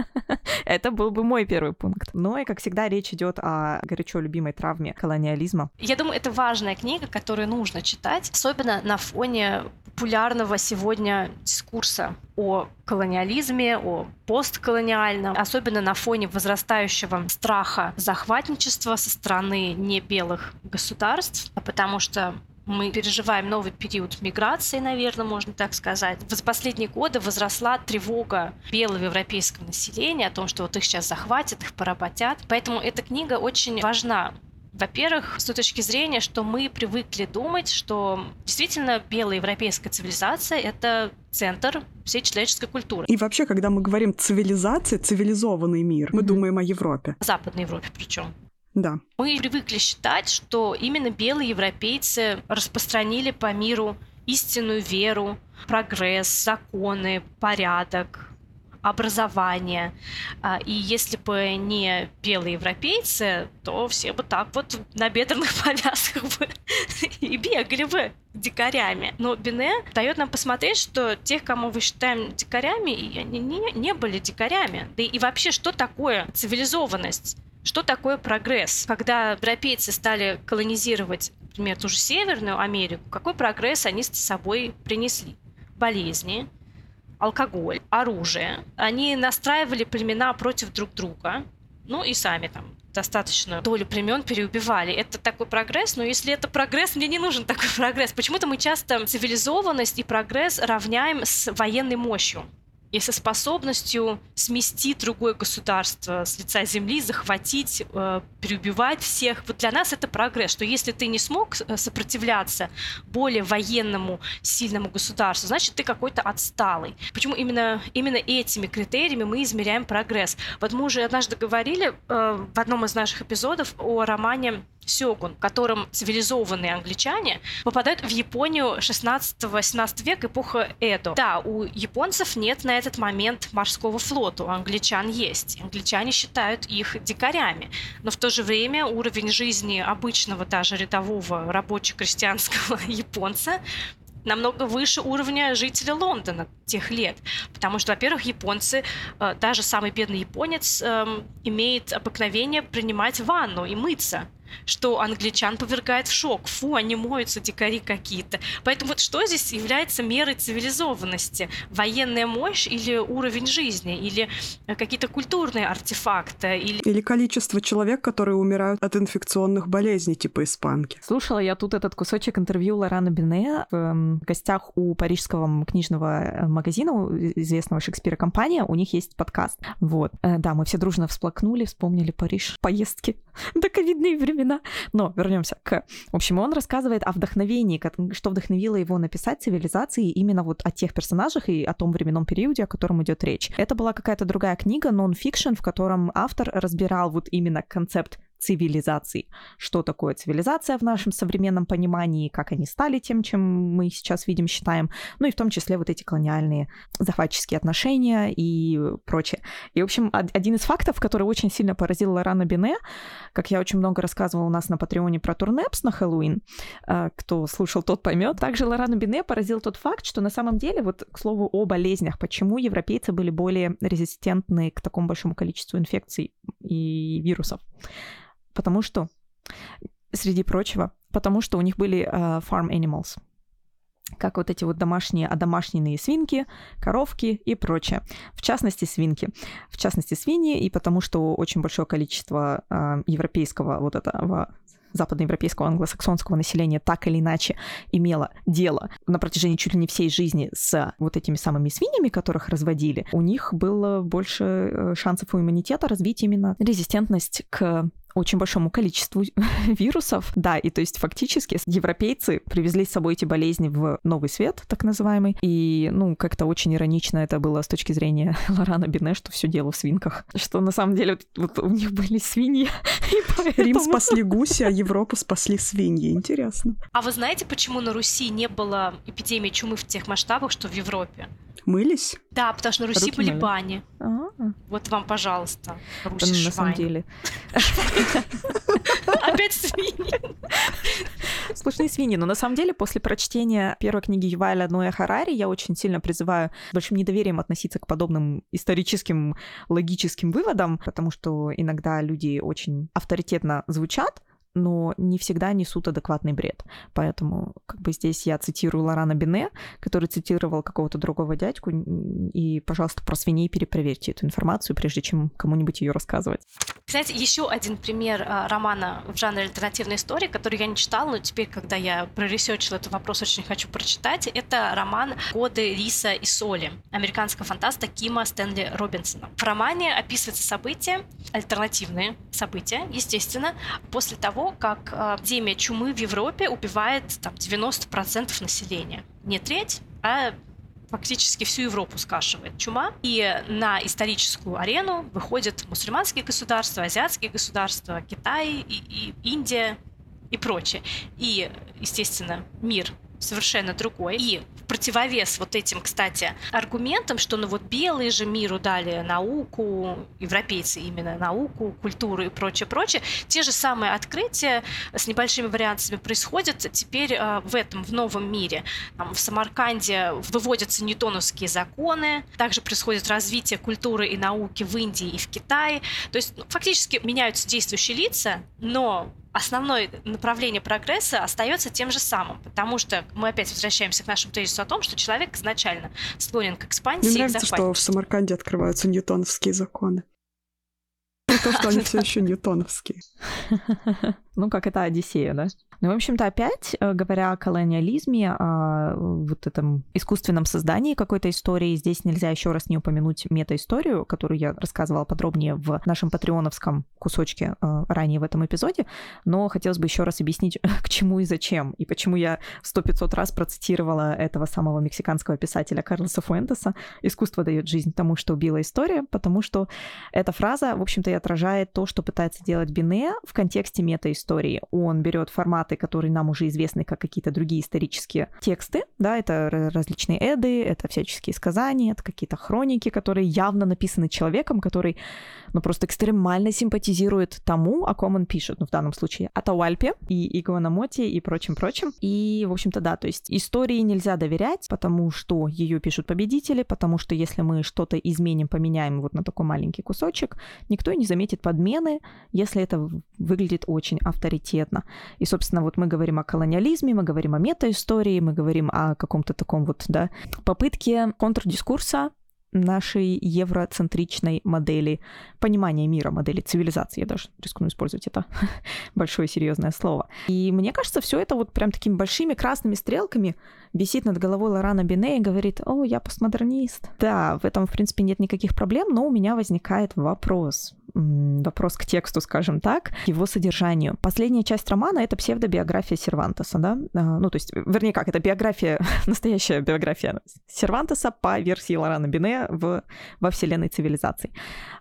Speaker 3: [LAUGHS] это был бы мой первый пункт. Но и, как всегда, речь идет о горячо любимой травме колониализма.
Speaker 2: Я думаю, это важная книга, которую нужно читать, особенно на фоне популярного сегодня дискурса о колониализме, о постколониальном, особенно на фоне возрастающего страха захватничества со стороны небелых государств, потому что мы переживаем новый период миграции, наверное, можно так сказать. За последние годы возросла тревога белого европейского населения о том, что вот их сейчас захватят, их поработят. Поэтому эта книга очень важна во-первых, с той точки зрения, что мы привыкли думать, что действительно белая европейская цивилизация — это центр всей человеческой культуры.
Speaker 1: И вообще, когда мы говорим цивилизация, цивилизованный мир, мы mm-hmm. думаем о Европе.
Speaker 2: О Западной Европе причем.
Speaker 1: Да.
Speaker 2: Мы привыкли считать, что именно белые европейцы распространили по миру истинную веру, прогресс, законы, порядок, образование. А, и если бы не белые европейцы, то все бы так вот на бедренных [LAUGHS] повязках бы и бегали бы дикарями. Но Бине дает нам посмотреть, что тех, кому мы считаем дикарями, они не, не были дикарями. Да и вообще, что такое цивилизованность? Что такое прогресс? Когда европейцы стали колонизировать, например, ту же Северную Америку, какой прогресс они с собой принесли? Болезни, алкоголь, оружие. Они настраивали племена против друг друга, ну и сами там достаточно долю племен переубивали. Это такой прогресс, но если это прогресс, мне не нужен такой [LAUGHS] прогресс. Почему-то мы часто цивилизованность и прогресс равняем с военной мощью и со способностью сместить другое государство с лица земли, захватить, э, переубивать всех. Вот для нас это прогресс, что если ты не смог э, сопротивляться более военному сильному государству, значит, ты какой-то отсталый. Почему именно, именно этими критериями мы измеряем прогресс? Вот мы уже однажды говорили э, в одном из наших эпизодов о романе Сёгун, в котором цивилизованные англичане попадают в Японию 16-18 века, эпоха Эдо. Да, у японцев нет на этот момент морского флота, у англичан есть. Англичане считают их дикарями. Но в то же время уровень жизни обычного, даже рядового рабоче-крестьянского [LAUGHS] японца намного выше уровня жителей Лондона тех лет. Потому что, во-первых, японцы, э, даже самый бедный японец, эм, имеет обыкновение принимать ванну и мыться. Что англичан повергает в шок. Фу, они моются, дикари какие-то. Поэтому вот что здесь является мерой цивилизованности? Военная мощь или уровень жизни? Или какие-то культурные артефакты? Или...
Speaker 1: или количество человек, которые умирают от инфекционных болезней, типа испанки.
Speaker 3: Слушала я тут этот кусочек интервью Лорана Бене в эм, гостях у парижского книжного э, магазина, известного Шекспира компания, у них есть подкаст. Вот. Э, да, мы все дружно всплакнули, вспомнили Париж, поездки [LAUGHS] до ковидные времена. Но вернемся к... В общем, он рассказывает о вдохновении, что вдохновило его написать цивилизации именно вот о тех персонажах и о том временном периоде, о котором идет речь. Это была какая-то другая книга, нон-фикшн, в котором автор разбирал вот именно концепт цивилизаций. Что такое цивилизация в нашем современном понимании, как они стали тем, чем мы сейчас видим, считаем, ну и в том числе вот эти колониальные захватческие отношения и прочее. И, в общем, один из фактов, который очень сильно поразил Лорана Бине, как я очень много рассказывала у нас на Патреоне про Турнепс на Хэллоуин, э, кто слушал, тот поймет. Также Лорана Бине поразил тот факт, что на самом деле, вот к слову о болезнях, почему европейцы были более резистентны к такому большому количеству инфекций и вирусов. Потому что, среди прочего, потому что у них были uh, farm animals как вот эти вот домашние, одомашненные свинки, коровки и прочее. В частности, свинки. В частности, свиньи, и потому что очень большое количество э, европейского вот этого западноевропейского англосаксонского населения так или иначе имело дело на протяжении чуть ли не всей жизни с вот этими самыми свиньями, которых разводили, у них было больше э, шансов у иммунитета развить именно резистентность к очень большому количеству [LAUGHS] вирусов. Да, и то есть фактически европейцы привезли с собой эти болезни в новый свет, так называемый. И, ну, как-то очень иронично это было с точки зрения [LAUGHS] Лорана Бине, что все дело в свинках. Что на самом деле вот у них были свиньи. [LAUGHS]
Speaker 1: Поэтому... Рим спасли гуси, а Европу спасли свиньи. Интересно.
Speaker 2: А вы знаете, почему на Руси не было эпидемии чумы в тех масштабах, что в Европе?
Speaker 1: Мылись?
Speaker 2: Да, потому что на Руси Руки были мыли. бани. А-а-а. Вот вам, пожалуйста,
Speaker 3: Руси На самом деле. [LAUGHS]
Speaker 2: Опять свиньи.
Speaker 3: Сплошные свиньи. Но на самом деле, после прочтения первой книги Юваля Ноя Харари, я очень сильно призываю с большим недоверием относиться к подобным историческим логическим выводам, потому что иногда люди очень авторитетно звучат, но не всегда несут адекватный бред. Поэтому как бы здесь я цитирую Лорана Бине, который цитировал какого-то другого дядьку, и, пожалуйста, про свиней перепроверьте эту информацию, прежде чем кому-нибудь ее рассказывать.
Speaker 2: Кстати, еще один пример а, романа в жанре альтернативной истории, который я не читала, но теперь, когда я проресечила этот вопрос, очень хочу прочитать. Это роман «Годы риса и соли» американского фантаста Кима Стэнли Робинсона. В романе описываются события, альтернативные события, естественно, после того, как э, эпидемия чумы в Европе убивает там, 90% населения. Не треть, а фактически всю Европу скашивает чума. И на историческую арену выходят мусульманские государства, азиатские государства, Китай, и, и Индия и прочее. И, естественно, мир совершенно другой. И в противовес вот этим, кстати, аргументам, что ну вот белые же миру дали науку, европейцы именно науку, культуру и прочее, прочее, те же самые открытия с небольшими вариантами происходят теперь э, в этом, в новом мире. Там, в Самарканде выводятся ньютоновские законы, также происходит развитие культуры и науки в Индии и в Китае. То есть ну, фактически меняются действующие лица, но основное направление прогресса остается тем же самым, потому что мы опять возвращаемся к нашему тезису о том, что человек изначально склонен к экспансии.
Speaker 1: Мне нравится, что в Самарканде открываются ньютоновские законы. То, что они все [LAUGHS] еще ньютоновские.
Speaker 3: Ну, как это Одиссея, да? Ну, в общем-то, опять, э, говоря о колониализме, о вот этом искусственном создании какой-то истории, здесь нельзя еще раз не упомянуть мета-историю, которую я рассказывала подробнее в нашем патреоновском кусочке э, ранее в этом эпизоде, но хотелось бы еще раз объяснить, [LAUGHS] к чему и зачем, и почему я сто пятьсот раз процитировала этого самого мексиканского писателя Карлоса Фуэнтеса «Искусство дает жизнь тому, что убила история», потому что эта фраза, в общем-то, и отражает то, что пытается делать Бине в контексте мета-истории. Он берет форматы тексты, которые нам уже известны как какие-то другие исторические тексты, да, это различные эды, это всяческие сказания, это какие-то хроники, которые явно написаны человеком, который, ну, просто экстремально симпатизирует тому, о ком он пишет, ну, в данном случае Атауальпе и Игуанамоти и прочим-прочим. И, в общем-то, да, то есть истории нельзя доверять, потому что ее пишут победители, потому что если мы что-то изменим, поменяем вот на такой маленький кусочек, никто не заметит подмены, если это выглядит очень авторитетно. И, собственно, вот мы говорим о колониализме, мы говорим о метаистории, мы говорим о каком-то таком вот, да, попытке контрдискурса нашей евроцентричной модели понимания мира, модели цивилизации. Я даже рискну использовать это [LAUGHS] большое серьезное слово. И мне кажется, все это вот прям такими большими красными стрелками висит над головой Лорана Бине и говорит, о, я постмодернист. Да, в этом, в принципе, нет никаких проблем, но у меня возникает вопрос вопрос к тексту, скажем так, его содержанию. Последняя часть романа — это псевдобиография Сервантеса, да? А, ну, то есть, вернее, как, это биография, [LAUGHS] настоящая биография Сервантеса по версии Лорана Бине в, во вселенной цивилизаций.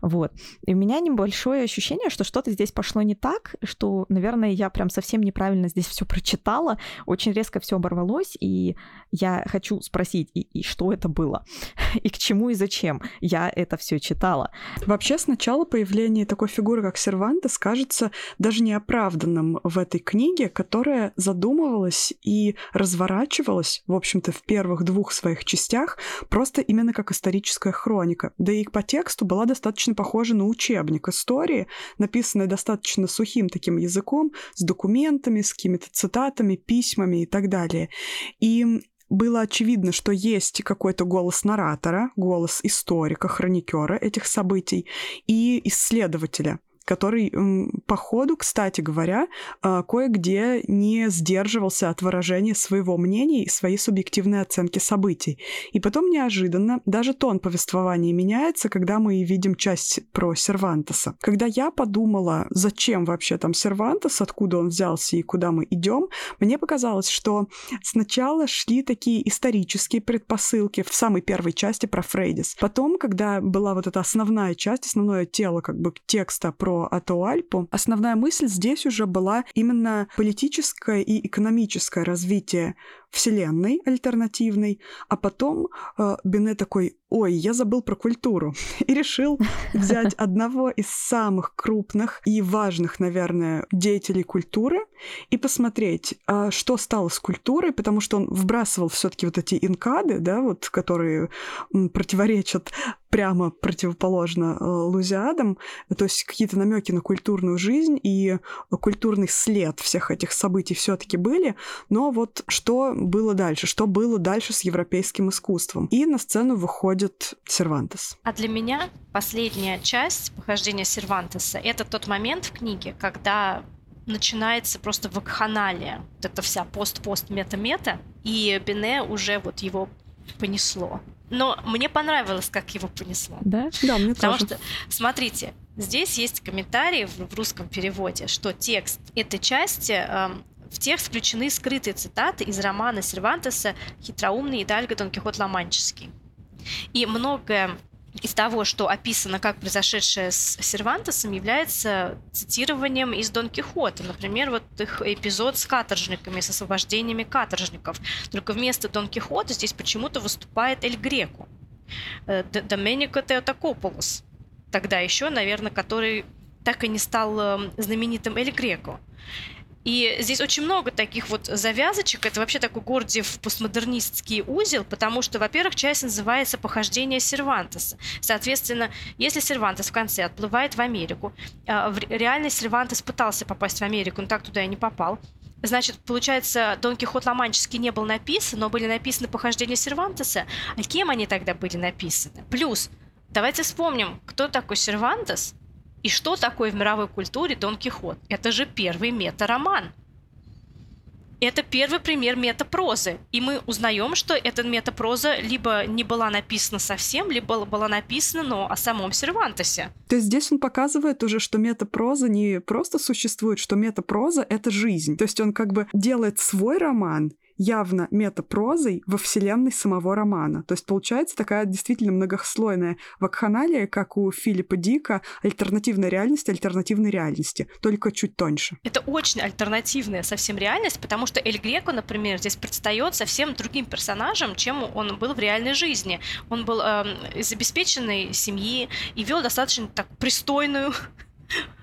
Speaker 3: Вот. И у меня небольшое ощущение, что что-то здесь пошло не так, что, наверное, я прям совсем неправильно здесь все прочитала, очень резко все оборвалось, и я хочу спросить, и, и что это было, [LAUGHS] и к чему и зачем я это все читала.
Speaker 1: Вообще, сначала появление такой фигуры, как Сервантес, кажется даже неоправданным в этой книге, которая задумывалась и разворачивалась, в общем-то, в первых двух своих частях просто именно как историческая хроника. Да и по тексту была достаточно похожа на учебник истории, написанный достаточно сухим таким языком, с документами, с какими-то цитатами, письмами и так далее. И было очевидно, что есть какой-то голос наратора, голос историка, хроникера этих событий и исследователя — который по ходу, кстати говоря, а, кое-где не сдерживался от выражения своего мнения и своей субъективной оценки событий. И потом неожиданно даже тон повествования меняется, когда мы видим часть про Сервантеса. Когда я подумала, зачем вообще там Сервантес, откуда он взялся и куда мы идем, мне показалось, что сначала шли такие исторические предпосылки в самой первой части про Фрейдис. Потом, когда была вот эта основная часть, основное тело как бы текста про про Атуальпу, основная мысль здесь уже была именно политическое и экономическое развитие вселенной альтернативной, а потом э, Бене такой, ой, я забыл про культуру, [LAUGHS] и решил взять [LAUGHS] одного из самых крупных и важных, наверное, деятелей культуры и посмотреть, э, что стало с культурой, потому что он вбрасывал все-таки вот эти инкады, да, вот, которые противоречат прямо противоположно э, Лузиадам, то есть какие-то намеки на культурную жизнь и культурный след всех этих событий все-таки были, но вот что было дальше, что было дальше с европейским искусством. И на сцену выходит Сервантес.
Speaker 2: А для меня последняя часть похождения Сервантеса — это тот момент в книге, когда начинается просто вакханалия. Вот эта вся пост-пост-мета-мета, и Бене уже вот его понесло. Но мне понравилось, как его понесло.
Speaker 3: Да?
Speaker 1: Да, мне
Speaker 2: Потому
Speaker 1: тоже.
Speaker 2: что, смотрите, здесь есть комментарий в, в русском переводе, что текст этой части эм, в текст включены скрытые цитаты из романа Сервантеса «Хитроумный Идальго Дон Кихот Ломанческий». И многое из того, что описано как произошедшее с Сервантесом, является цитированием из Дон Кихота. Например, вот их эпизод с каторжниками, с освобождениями каторжников. Только вместо Дон Кихота здесь почему-то выступает Эль Греко. Э, Доменико Теотокополос. Тогда еще, наверное, который так и не стал эм, знаменитым Эль Греко. И здесь очень много таких вот завязочек. Это вообще такой Гордиев постмодернистский узел, потому что, во-первых, часть называется «Похождение Сервантеса». Соответственно, если Сервантес в конце отплывает в Америку, а, в Сервантес пытался попасть в Америку, но так туда и не попал, Значит, получается, Дон Кихот Ломанческий не был написан, но были написаны похождения Сервантеса. А кем они тогда были написаны? Плюс, давайте вспомним, кто такой Сервантес и что такое в мировой культуре Дон Кихот? Это же первый мета-роман. Это первый пример метапрозы. И мы узнаем, что эта метапроза либо не была написана совсем, либо была написана, но о самом Сервантесе.
Speaker 1: То есть здесь он показывает уже, что метапроза не просто существует, что метапроза — это жизнь. То есть он как бы делает свой роман явно метапрозой во вселенной самого романа. То есть получается такая действительно многослойная вакханалия, как у Филиппа Дика, альтернативная реальность альтернативной реальности, только чуть тоньше.
Speaker 2: Это очень альтернативная совсем реальность, потому что Эль Греко, например, здесь предстает совсем другим персонажем, чем он был в реальной жизни. Он был э, из обеспеченной семьи и вел достаточно так пристойную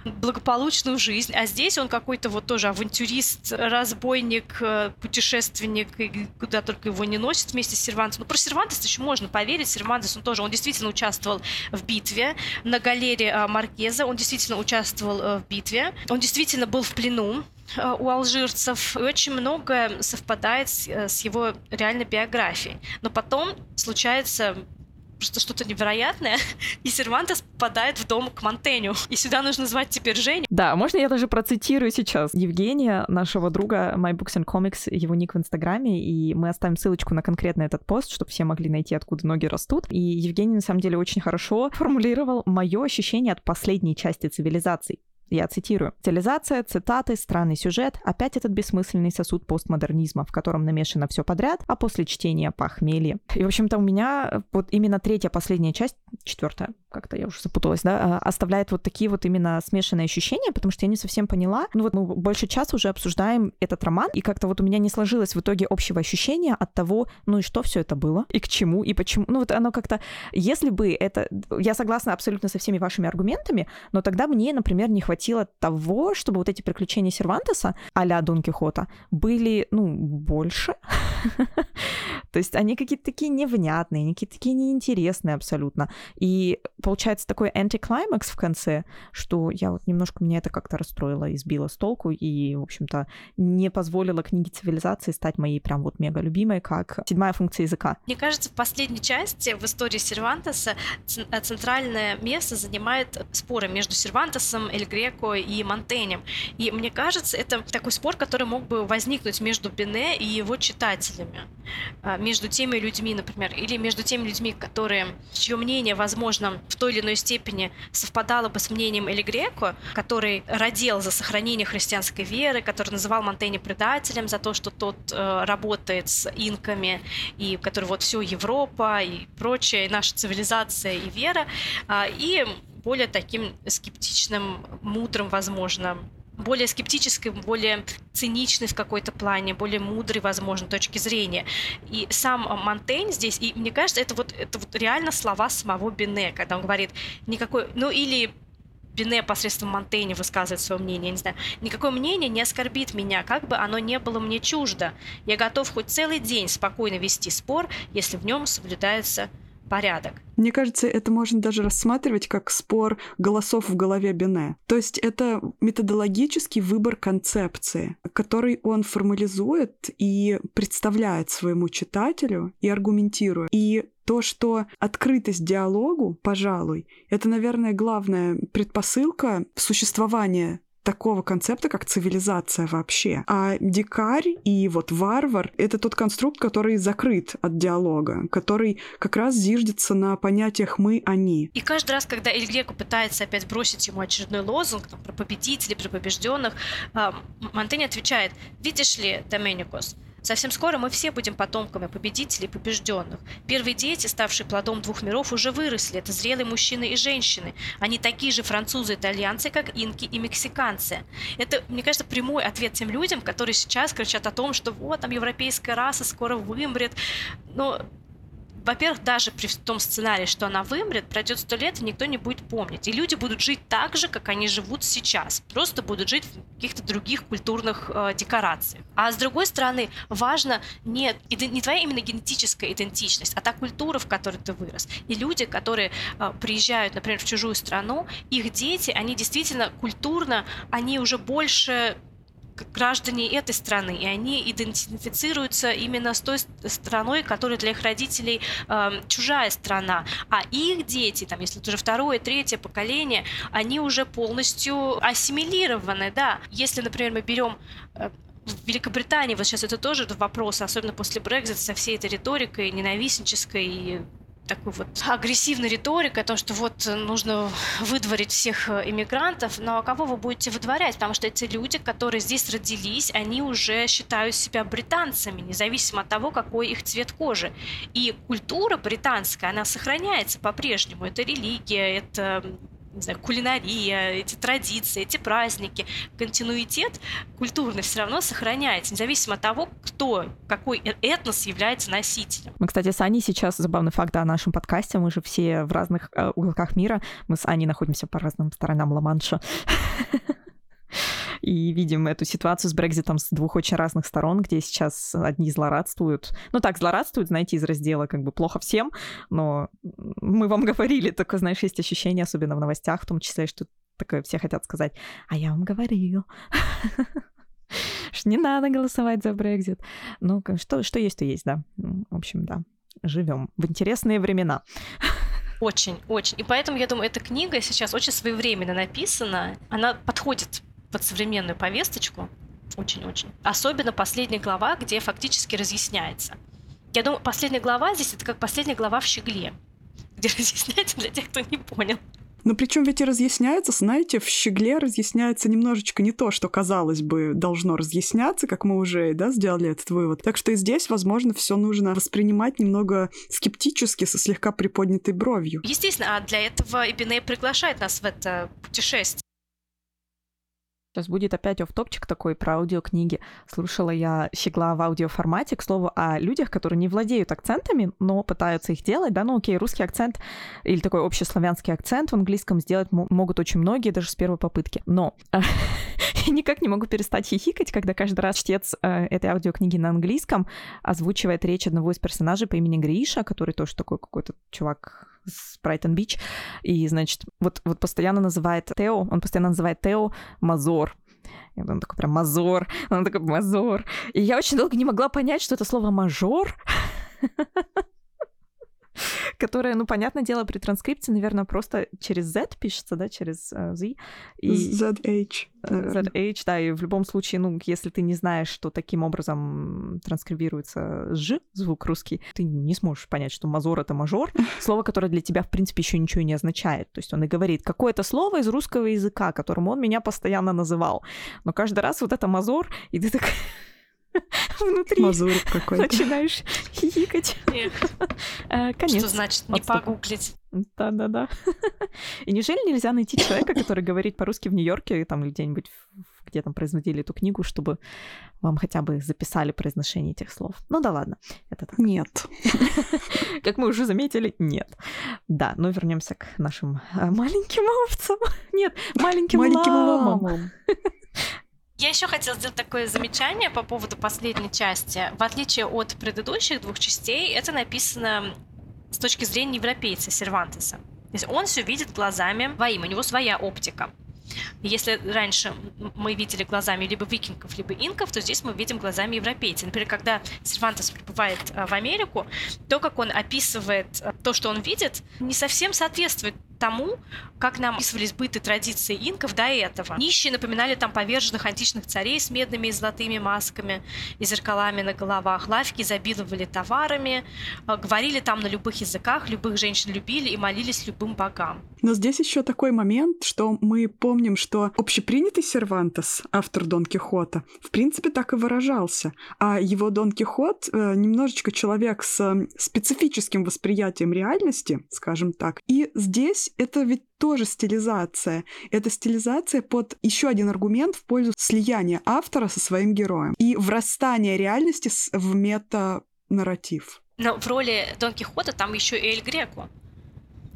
Speaker 2: благополучную жизнь, а здесь он какой-то вот тоже авантюрист, разбойник, э, путешественник, и куда только его не носит вместе с Сервантесом. Ну, про Сервантеса еще можно поверить, Сервантес, он тоже, он действительно участвовал в битве на галере э, Маркеза, он действительно участвовал э, в битве, он действительно был в плену, у алжирцев, и очень многое совпадает с, с его реальной биографией. Но потом случается что-то невероятное, [LAUGHS] и Сервантес попадает в дом к Монтеню. И сюда нужно звать теперь Женю.
Speaker 3: Да, можно я даже процитирую сейчас Евгения, нашего друга My Books and Comics, его ник в Инстаграме, и мы оставим ссылочку на конкретно этот пост, чтобы все могли найти, откуда ноги растут. И Евгений, на самом деле, очень хорошо формулировал мое ощущение от последней части цивилизаций. Я цитирую. «Стилизация, цитаты, странный сюжет, опять этот бессмысленный сосуд постмодернизма, в котором намешано все подряд, а после чтения похмелье». И, в общем-то, у меня вот именно третья, последняя часть, четвертая, как-то я уже запуталась, да, а, оставляет вот такие вот именно смешанные ощущения, потому что я не совсем поняла. Ну вот мы больше часа уже обсуждаем этот роман, и как-то вот у меня не сложилось в итоге общего ощущения от того, ну и что все это было, и к чему, и почему. Ну вот оно как-то, если бы это... Я согласна абсолютно со всеми вашими аргументами, но тогда мне, например, не хватило того, чтобы вот эти приключения Сервантеса а-ля Дон Кихота были, ну, больше. [LAUGHS] [LAUGHS] То есть они какие-то такие невнятные, они какие-то такие неинтересные абсолютно. И получается такой антиклаймакс в конце, что я вот немножко меня это как-то расстроило и сбило с толку, и, в общем-то, не позволило книге цивилизации стать моей прям вот мега любимой, как седьмая функция языка.
Speaker 2: Мне кажется, в последней части в истории Сервантеса э, центральное место занимает споры между Сервантесом, Эль Греко и Монтенем. И мне кажется, это такой спор, который мог бы возникнуть между Бене и его читателями. А, между теми людьми, например, или между теми людьми, которые, чье мнение, возможно, в той или иной степени совпадало бы с мнением Эли Греко, который родил за сохранение христианской веры, который называл Монтенья предателем за то, что тот э, работает с инками, и который вот все Европа и прочее, и наша цивилизация и вера, э, и более таким скептичным, мудрым, возможно, более скептической, более циничной в какой-то плане, более мудрой, возможно, точки зрения. И сам Монтень здесь, и мне кажется, это вот, это вот реально слова самого Бене, когда он говорит никакой, ну или Бене посредством Монтейни высказывает свое мнение, я не знаю, никакое мнение не оскорбит меня, как бы оно не было мне чуждо. Я готов хоть целый день спокойно вести спор, если в нем соблюдается порядок.
Speaker 1: Мне кажется, это можно даже рассматривать как спор голосов в голове Бене. То есть это методологический выбор концепции, который он формализует и представляет своему читателю и аргументирует. И то, что открытость диалогу, пожалуй, это, наверное, главная предпосылка существования такого концепта, как цивилизация вообще. А дикарь и вот варвар — это тот конструкт, который закрыт от диалога, который как раз зиждется на понятиях «мы-они».
Speaker 2: И каждый раз, когда Эль Греко пытается опять бросить ему очередной лозунг там, про победителей, про побежденных, э, Монтень отвечает «Видишь ли, Доменикос, Совсем скоро мы все будем потомками победителей и побежденных. Первые дети, ставшие плодом двух миров, уже выросли. Это зрелые мужчины и женщины. Они такие же французы и итальянцы, как инки и мексиканцы. Это, мне кажется, прямой ответ тем людям, которые сейчас кричат о том, что вот там европейская раса скоро вымрет. Но во-первых, даже при том сценарии, что она вымрет, пройдет сто лет, и никто не будет помнить. И люди будут жить так же, как они живут сейчас. Просто будут жить в каких-то других культурных э, декорациях. А с другой стороны, важно не, не твоя именно генетическая идентичность, а та культура, в которой ты вырос. И люди, которые э, приезжают, например, в чужую страну, их дети, они действительно культурно, они уже больше граждане этой страны, и они идентифицируются именно с той страной, которая для их родителей э, чужая страна. А их дети, там, если это уже второе, третье поколение, они уже полностью ассимилированы, да. Если, например, мы берем э, в Великобритании, вот сейчас это тоже вопрос, особенно после Брекзита, со всей этой риторикой ненавистнической и такой вот агрессивной риторикой о том, что вот нужно выдворить всех э, иммигрантов, но кого вы будете выдворять? Потому что эти люди, которые здесь родились, они уже считают себя британцами, независимо от того, какой их цвет кожи. И культура британская, она сохраняется по-прежнему. Это религия, это не знаю, кулинария, эти традиции, эти праздники, континуитет культурный все равно сохраняется, независимо от того, кто, какой э, этнос является носителем.
Speaker 3: Мы, кстати, с Аней сейчас, забавный факт да, о нашем подкасте, мы же все в разных э, уголках мира, мы с Аней находимся по разным сторонам Ла-Манша. [LAUGHS] и видим эту ситуацию с Брекзитом с двух очень разных сторон, где сейчас одни злорадствуют. Ну так, злорадствуют, знаете, из раздела как бы плохо всем, но мы вам [LAUGHS] говорили, только, знаешь, есть ощущение, особенно в новостях, в том числе, что такое все хотят сказать, а я вам говорил. [LAUGHS] Не надо голосовать за Брекзит. Ну, что, что есть, то есть, да. В общем, да. Живем в интересные времена.
Speaker 2: Очень, очень. И поэтому, я думаю, эта книга сейчас очень своевременно написана. Она подходит под современную повесточку. Очень-очень. Особенно последняя глава, где фактически разъясняется. Я думаю, последняя глава здесь это как последняя глава в «Щегле», где [LAUGHS] разъясняется для тех, кто не понял.
Speaker 1: Но причем ведь и разъясняется, знаете, в «Щегле» разъясняется немножечко не то, что, казалось бы, должно разъясняться, как мы уже да, сделали этот вывод. Так что и здесь, возможно, все нужно воспринимать немного скептически, со слегка приподнятой бровью.
Speaker 2: Естественно, а для этого Эбиней приглашает нас в это путешествие.
Speaker 3: Сейчас будет опять офтопчик такой про аудиокниги. Слушала я «Щегла» в аудиоформате, к слову, о людях, которые не владеют акцентами, но пытаются их делать, да, ну окей, русский акцент или такой общеславянский акцент в английском сделать могут очень многие, даже с первой попытки. Но [LAUGHS] никак не могу перестать хихикать, когда каждый раз чтец э, этой аудиокниги на английском озвучивает речь одного из персонажей по имени Гриша, который тоже такой какой-то чувак с Брайтон Бич, и, значит, вот, вот постоянно называет Тео, он постоянно называет Тео Мазор, и он такой прям мазор, он такой мазор. И я очень долго не могла понять, что это слово мажор. [LAUGHS] [LAUGHS] которая, ну, понятное дело, при транскрипции, наверное, просто через Z пишется, да, через uh, Z.
Speaker 1: И... ZH.
Speaker 3: ZH, да, и в любом случае, ну, если ты не знаешь, что таким образом транскрибируется Ж, звук русский, ты не сможешь понять, что мазор — это мажор, [LAUGHS] слово, которое для тебя, в принципе, еще ничего не означает. То есть он и говорит, какое-то слово из русского языка, которым он меня постоянно называл. Но каждый раз вот это мазор, и ты так [LAUGHS] внутри
Speaker 1: какой-то.
Speaker 3: начинаешь хихикать. [LAUGHS]
Speaker 2: Э, конец. Что значит не погуглить?
Speaker 3: Да-да-да. [LAUGHS] И неужели нельзя найти человека, который говорит по-русски в Нью-Йорке, там где-нибудь, где там производили эту книгу, чтобы вам хотя бы записали произношение этих слов? Ну да ладно, это так.
Speaker 1: Нет.
Speaker 3: Как мы уже заметили, нет. Да, но вернемся к нашим э, маленьким овцам. Нет, маленьким, маленьким ламам.
Speaker 2: Я еще хотела сделать такое замечание по поводу последней части. В отличие от предыдущих двух частей, это написано с точки зрения европейца Сервантеса. То есть он все видит глазами Ваима, у него своя оптика. Если раньше мы видели глазами либо викингов, либо инков, то здесь мы видим глазами европейцев. Например, когда Сервантес прибывает э, в Америку, то, как он описывает э, то, что он видит, не совсем соответствует тому, как нам описывались быты традиции инков до этого. Нищие напоминали там поверженных античных царей с медными и золотыми масками и зеркалами на головах. Лавки забиловали товарами, э, говорили там на любых языках, любых женщин любили и молились любым богам.
Speaker 1: Но здесь еще такой момент, что мы помним, что общепринятый Сервантес, автор Дон Кихота, в принципе так и выражался. А его Дон Кихот э, немножечко человек с специфическим восприятием реальности, скажем так. И здесь это ведь тоже стилизация. Это стилизация под еще один аргумент в пользу слияния автора со своим героем и врастания реальности в мета-нарратив.
Speaker 2: Но в роли Дон Кихота там еще и Эль Греко.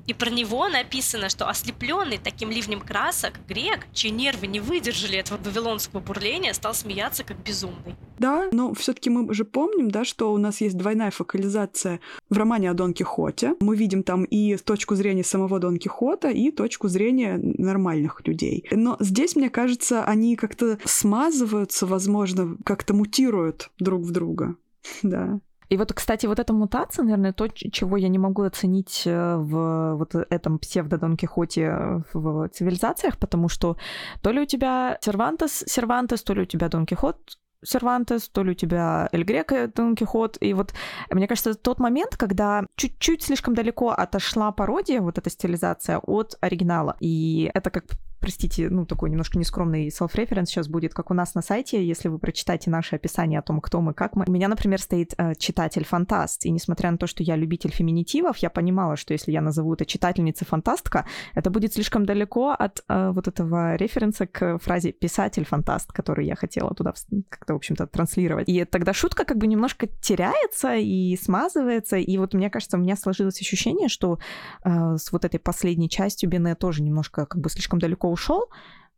Speaker 2: И про него написано, что ослепленный таким ливнем красок грек, чьи нервы не выдержали этого вавилонского бурления, стал смеяться как безумный.
Speaker 1: Да, но все-таки мы же помним, да, что у нас есть двойная фокализация в романе о Дон Кихоте. Мы видим там и точку зрения самого Дон Кихота, и точку зрения нормальных людей. Но здесь, мне кажется, они как-то смазываются, возможно, как-то мутируют друг в друга. [LAUGHS] Да.
Speaker 3: И вот, кстати, вот эта мутация, наверное, то, чего я не могу оценить э, в вот этом псевдо-Дон Кихоте э, в цивилизациях, потому что то ли у тебя Сервантес, Сервантес, то ли у тебя Дон Кихот, Сервантес, то ли у тебя Эль Греко, Дон Кихот. И вот, мне кажется, тот момент, когда чуть-чуть слишком далеко отошла пародия, вот эта стилизация, от оригинала. И это как простите, ну, такой немножко нескромный self-reference сейчас будет, как у нас на сайте, если вы прочитаете наше описание о том, кто мы, как мы. У меня, например, стоит э, читатель-фантаст, и несмотря на то, что я любитель феминитивов, я понимала, что если я назову это читательница-фантастка, это будет слишком далеко от э, вот этого референса к фразе писатель-фантаст, который я хотела туда как-то, в общем-то, транслировать. И тогда шутка как бы немножко теряется и смазывается, и вот мне кажется, у меня сложилось ощущение, что э, с вот этой последней частью Бене тоже немножко как бы слишком далеко ушел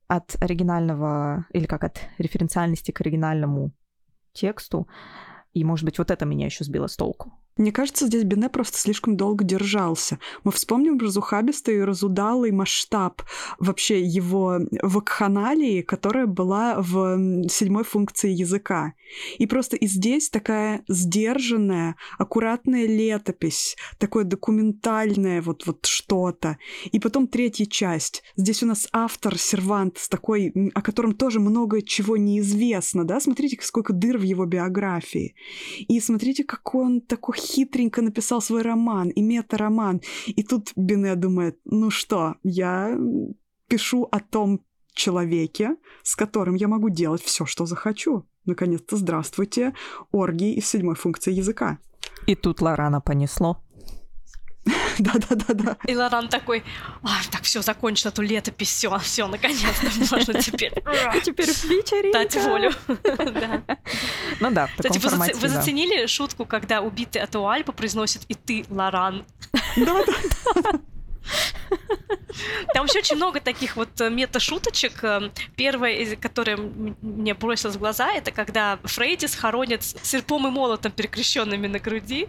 Speaker 3: от оригинального, или как от референциальности к оригинальному тексту. И, может быть, вот это меня еще сбило с толку.
Speaker 1: Мне кажется, здесь Бене просто слишком долго держался. Мы вспомним разухабистый и разудалый масштаб вообще его вакханалии, которая была в седьмой функции языка. И просто и здесь такая сдержанная, аккуратная летопись, такое документальное вот, вот что-то. И потом третья часть. Здесь у нас автор, сервант, с такой, о котором тоже много чего неизвестно, да? Смотрите, сколько дыр в его биографии. И смотрите, какой он такой хитренько написал свой роман и мета-роман. И тут Бене думает, ну что, я пишу о том человеке, с которым я могу делать все, что захочу. Наконец-то здравствуйте, оргии из седьмой функции языка.
Speaker 3: И тут Лорана понесло. [LAUGHS]
Speaker 1: Да-да-да-да.
Speaker 2: И Лоран такой, так, все, закончила ту летопись, все, все, наконец-то можно теперь.
Speaker 3: Теперь вечеринка.
Speaker 2: Дать волю. [LAUGHS]
Speaker 3: Ну да, формате,
Speaker 2: вы заценили шутку, когда убитый Атуальпа произносит «и ты, Лоран»?
Speaker 1: Да-да-да.
Speaker 2: Там еще очень много таких вот э, мета-шуточек. Э, первая, которая мне бросилась в глаза, это когда Фрейдис хоронит серпом и молотом, перекрещенными на груди.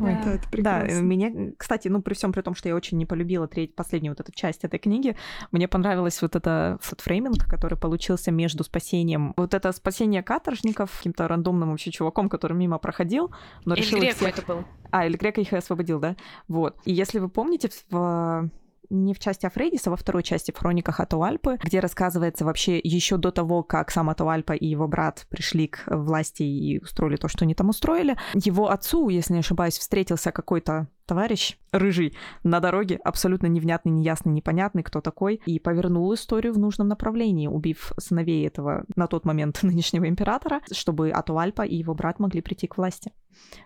Speaker 3: Ой, да, это прекрасно. Да, меня, кстати, ну, при всем при том, что я очень не полюбила треть, последнюю вот эту часть этой книги, мне понравилось вот это фотфрейминг, который получился между спасением, вот это спасение каторжников каким-то рандомным вообще чуваком, который мимо проходил, но решил всех...
Speaker 2: это был.
Speaker 3: А, Эль Грека их освободил, да? Вот. И если вы помните, в не в части Афрейдиса, а во второй части в хрониках Атуальпы, где рассказывается вообще еще до того, как сам Атуальпа и его брат пришли к власти и устроили то, что они там устроили. Его отцу, если не ошибаюсь, встретился какой-то товарищ рыжий на дороге, абсолютно невнятный, неясный, непонятный, кто такой, и повернул историю в нужном направлении, убив сыновей этого на тот момент [LAUGHS] нынешнего императора, чтобы Атуальпа и его брат могли прийти к власти.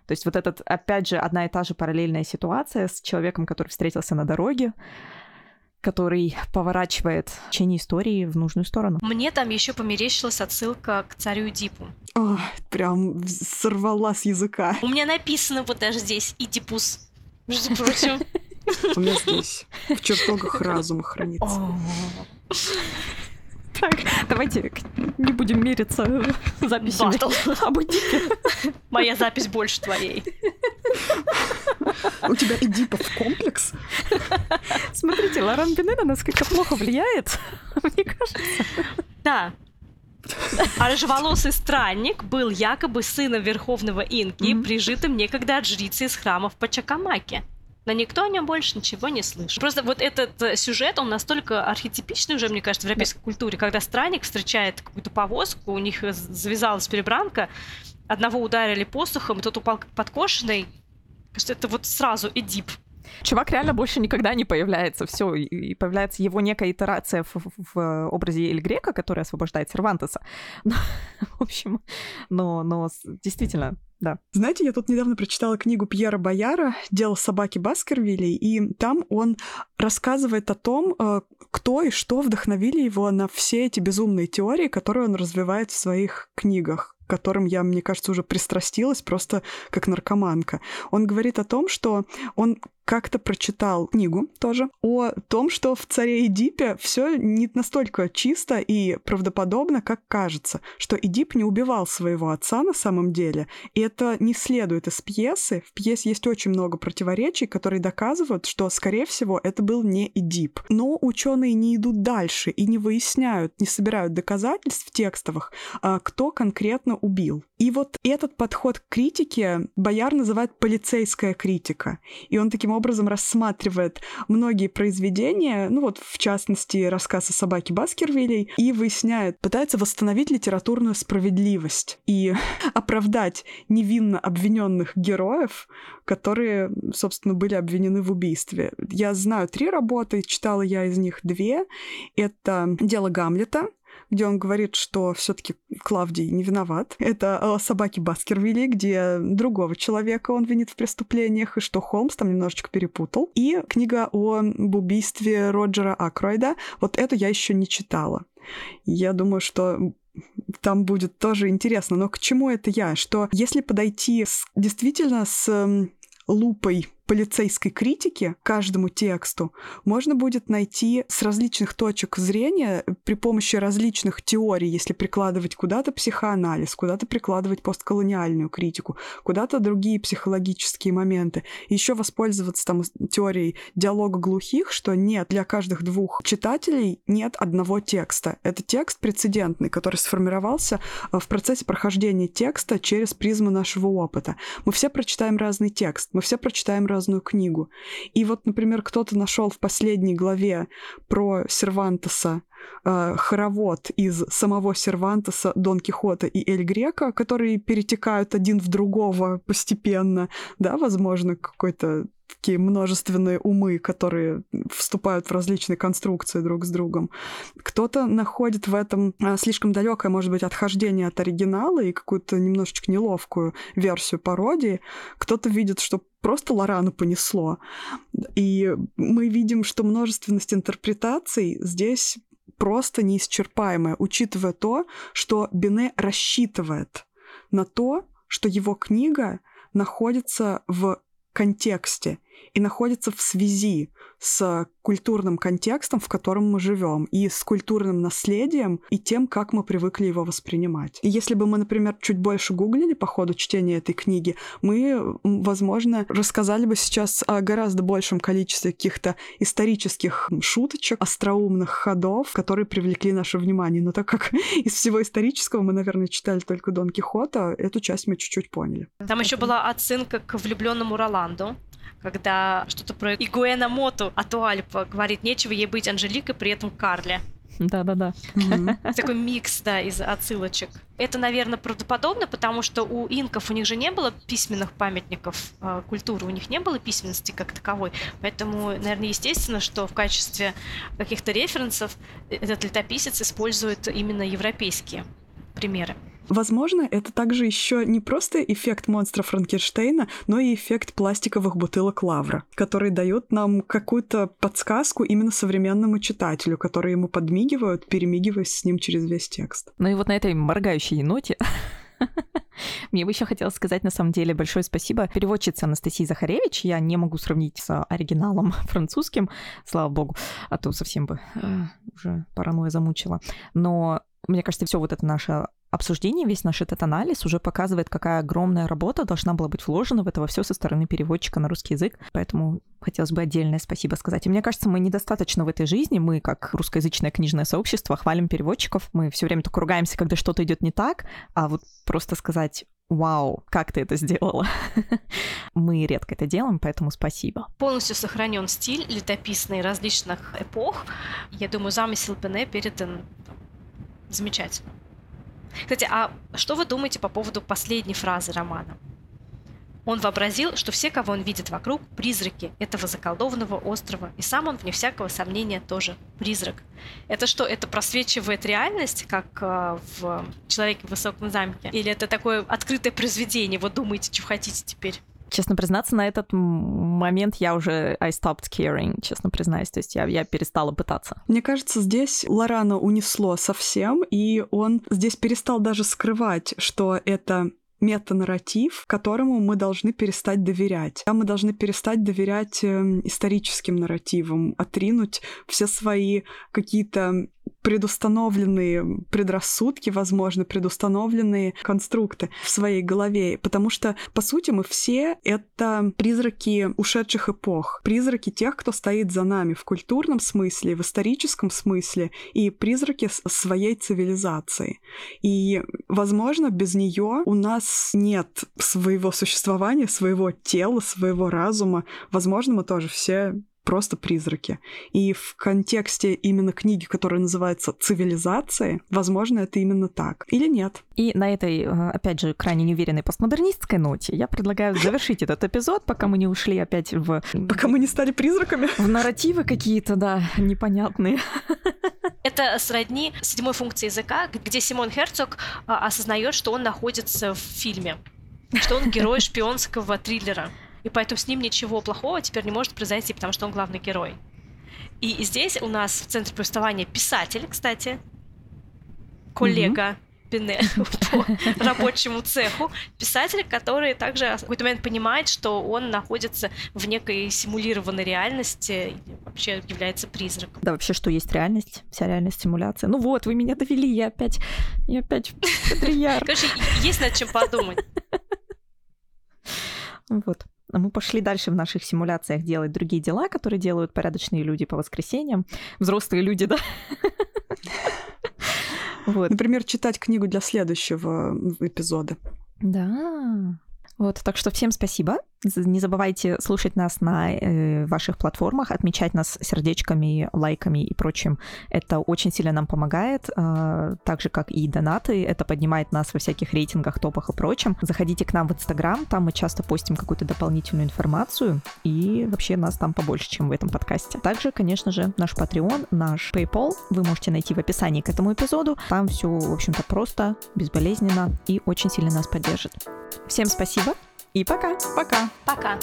Speaker 3: То есть вот этот, опять же, одна и та же параллельная ситуация с человеком, который встретился на дороге, который поворачивает течение истории в нужную сторону.
Speaker 2: Мне там еще померещилась отсылка к царю Эдипу.
Speaker 1: О, прям сорвала с языка.
Speaker 2: У меня написано вот даже здесь Эдипус, между прочим.
Speaker 1: У меня здесь в чертогах разума хранится.
Speaker 3: Так, давайте не будем мериться записями об Эдипе.
Speaker 2: Моя запись больше твоей.
Speaker 1: У тебя Эдипов комплекс?
Speaker 3: Смотрите, Лоран Бене на нас как-то плохо влияет, [LAUGHS] мне кажется.
Speaker 2: Да, а рыжеволосый странник был якобы сыном верховного инки, mm-hmm. прижитым некогда от жрицы из храмов в Пачакамаке но никто о нем больше ничего не слышит. Просто вот этот э, сюжет, он настолько архетипичный уже, мне кажется, в европейской культуре, когда странник встречает какую-то повозку, у них завязалась перебранка, одного ударили посохом, тот упал подкошенный. Кажется, это вот сразу Эдип.
Speaker 3: Чувак реально больше никогда не появляется. Все, и появляется его некая итерация в, в образе Эль Грека, который освобождает Сервантеса. [LAUGHS] Но, в общем, но, но действительно, да.
Speaker 1: Знаете, я тут недавно прочитала книгу Пьера Бояра «Дело собаки Баскервилей», и там он рассказывает о том, э, кто и что вдохновили его на все эти безумные теории, которые он развивает в своих книгах которым я, мне кажется, уже пристрастилась просто как наркоманка. Он говорит о том, что он как-то прочитал книгу тоже о том, что в «Царе Эдипе» все не настолько чисто и правдоподобно, как кажется, что Эдип не убивал своего отца на самом деле, и это не следует из пьесы. В пьесе есть очень много противоречий, которые доказывают, что, скорее всего, это был не Эдип. Но ученые не идут дальше и не выясняют, не собирают доказательств в текстовых, а кто конкретно убил. И вот этот подход к критике Бояр называет полицейская критика. И он таким образом рассматривает многие произведения, ну вот в частности рассказ о собаке Баскервилей, и выясняет, пытается восстановить литературную справедливость и [LAUGHS] оправдать невинно обвиненных героев, которые, собственно, были обвинены в убийстве. Я знаю три работы, читала я из них две. Это «Дело Гамлета», где он говорит, что все-таки Клавдий не виноват. Это о собаке Баскервилли, где другого человека он винит в преступлениях, и что Холмс там немножечко перепутал. И книга о убийстве Роджера Акройда. Вот эту я еще не читала. Я думаю, что там будет тоже интересно. Но к чему это я? Что если подойти с, действительно с лупой полицейской критики каждому тексту можно будет найти с различных точек зрения при помощи различных теорий, если прикладывать куда-то психоанализ, куда-то прикладывать постколониальную критику, куда-то другие психологические моменты. еще воспользоваться там теорией диалога глухих, что нет, для каждых двух читателей нет одного текста. Это текст прецедентный, который сформировался э, в процессе прохождения текста через призму нашего опыта. Мы все прочитаем разный текст, мы все прочитаем разную книгу. И вот, например, кто-то нашел в последней главе про Сервантеса э, хоровод из самого Сервантеса, Дон Кихота и Эль Грека, которые перетекают один в другого постепенно, да, возможно, какой-то такие множественные умы, которые вступают в различные конструкции друг с другом. Кто-то находит в этом а, слишком далекое, может быть, отхождение от оригинала и какую-то немножечко неловкую версию пародии. Кто-то видит, что просто Лорану понесло. И мы видим, что множественность интерпретаций здесь просто неисчерпаемая, учитывая то, что Бене рассчитывает на то, что его книга находится в контексте и находится в связи с культурным контекстом, в котором мы живем, и с культурным наследием, и тем, как мы привыкли его воспринимать. И если бы мы, например, чуть больше гуглили по ходу чтения этой книги, мы, возможно, рассказали бы сейчас о гораздо большем количестве каких-то исторических шуточек, остроумных ходов, которые привлекли наше внимание. Но так как [LAUGHS] из всего исторического мы, наверное, читали только Дон Кихота, эту часть мы чуть-чуть поняли.
Speaker 2: Там еще была отсылка к влюбленному Роланду, когда что-то про Игуэна Моту Атуальпа говорит, нечего ей быть Анжеликой, при этом Карле.
Speaker 3: Да-да-да.
Speaker 2: Такой микс, да, из отсылочек. Это, наверное, правдоподобно, потому что у инков у них же не было письменных памятников э, культуры, у них не было письменности как таковой. Поэтому, наверное, естественно, что в качестве каких-то референсов этот летописец использует именно европейские примеры.
Speaker 1: Возможно, это также еще не просто эффект монстра Франкенштейна, но и эффект пластиковых бутылок лавра, который дает нам какую-то подсказку именно современному читателю, которые ему подмигивают, перемигиваясь с ним через весь текст.
Speaker 3: Ну и вот на этой моргающей ноте [LAUGHS] мне бы еще хотелось сказать, на самом деле, большое спасибо переводчице Анастасии Захаревич. Я не могу сравнить с оригиналом [LAUGHS] французским, слава богу, а то совсем бы э, уже паранойя замучила. Но мне кажется, все вот это наше обсуждение, весь наш этот анализ уже показывает, какая огромная работа должна была быть вложена в это все со стороны переводчика на русский язык. Поэтому хотелось бы отдельное спасибо сказать. И мне кажется, мы недостаточно в этой жизни, мы, как русскоязычное книжное сообщество, хвалим переводчиков. Мы все время только ругаемся, когда что-то идет не так, а вот просто сказать Вау, как ты это сделала? [LAUGHS] Мы редко это делаем, поэтому спасибо.
Speaker 2: Полностью сохранен стиль летописный различных эпох. Я думаю, замысел Пене передан замечательно. Кстати, а что вы думаете по поводу последней фразы романа? Он вообразил, что все, кого он видит вокруг, призраки этого заколдованного острова, и сам он, вне всякого сомнения, тоже призрак. Это что, это просвечивает реальность, как э, в «Человеке в высоком замке»? Или это такое открытое произведение, вот думаете, что хотите теперь?
Speaker 3: Честно признаться, на этот момент я уже I stopped caring, честно признаюсь. То есть я, я перестала пытаться.
Speaker 1: Мне кажется, здесь Лорана унесло совсем, и он здесь перестал даже скрывать, что это метанарратив, которому мы должны перестать доверять. А мы должны перестать доверять эм, историческим нарративам, отринуть все свои какие-то предустановленные предрассудки, возможно, предустановленные конструкты в своей голове. Потому что, по сути, мы все — это призраки ушедших эпох, призраки тех, кто стоит за нами в культурном смысле, в историческом смысле, и призраки своей цивилизации. И, возможно, без нее у нас нет своего существования, своего тела, своего разума. Возможно, мы тоже все просто призраки. И в контексте именно книги, которая называется «Цивилизации», возможно, это именно так. Или нет.
Speaker 3: И на этой, э, опять же, крайне неуверенной постмодернистской ноте я предлагаю завершить этот эпизод, пока мы не ушли опять в...
Speaker 1: Пока мы не стали призраками.
Speaker 3: В нарративы какие-то, да, непонятные.
Speaker 2: Это сродни седьмой функции языка, где Симон Херцог а, осознает, что он находится в фильме, что он герой шпионского триллера и поэтому с ним ничего плохого теперь не может произойти, потому что он главный герой. И здесь у нас в центре повествования писатель, кстати, коллега Пене [LAUGHS] по рабочему цеху, писатель, который также в какой-то момент понимает, что он находится в некой симулированной реальности и вообще является призраком.
Speaker 3: Да, вообще, что есть реальность? Вся реальность симуляция. Ну вот, вы меня довели, я опять, я опять. [LAUGHS]
Speaker 2: Короче, есть над чем подумать.
Speaker 3: Вот. Мы пошли дальше в наших симуляциях делать другие дела, которые делают порядочные люди по воскресеньям. Взрослые люди, да? [LAUGHS]
Speaker 1: Вот. Например, читать книгу для следующего эпизода.
Speaker 3: Да. Вот, так что всем спасибо. Не забывайте слушать нас на э, ваших платформах, отмечать нас сердечками, лайками и прочим. Это очень сильно нам помогает, э, так же как и донаты. Это поднимает нас во всяких рейтингах, топах и прочем. Заходите к нам в Инстаграм, там мы часто постим какую-то дополнительную информацию, и вообще нас там побольше, чем в этом подкасте. Также, конечно же, наш Patreon, наш PayPal вы можете найти в описании к этому эпизоду. Там все, в общем-то, просто, безболезненно и очень сильно нас поддержит. Всем спасибо и пока.
Speaker 1: Пока.
Speaker 2: Пока.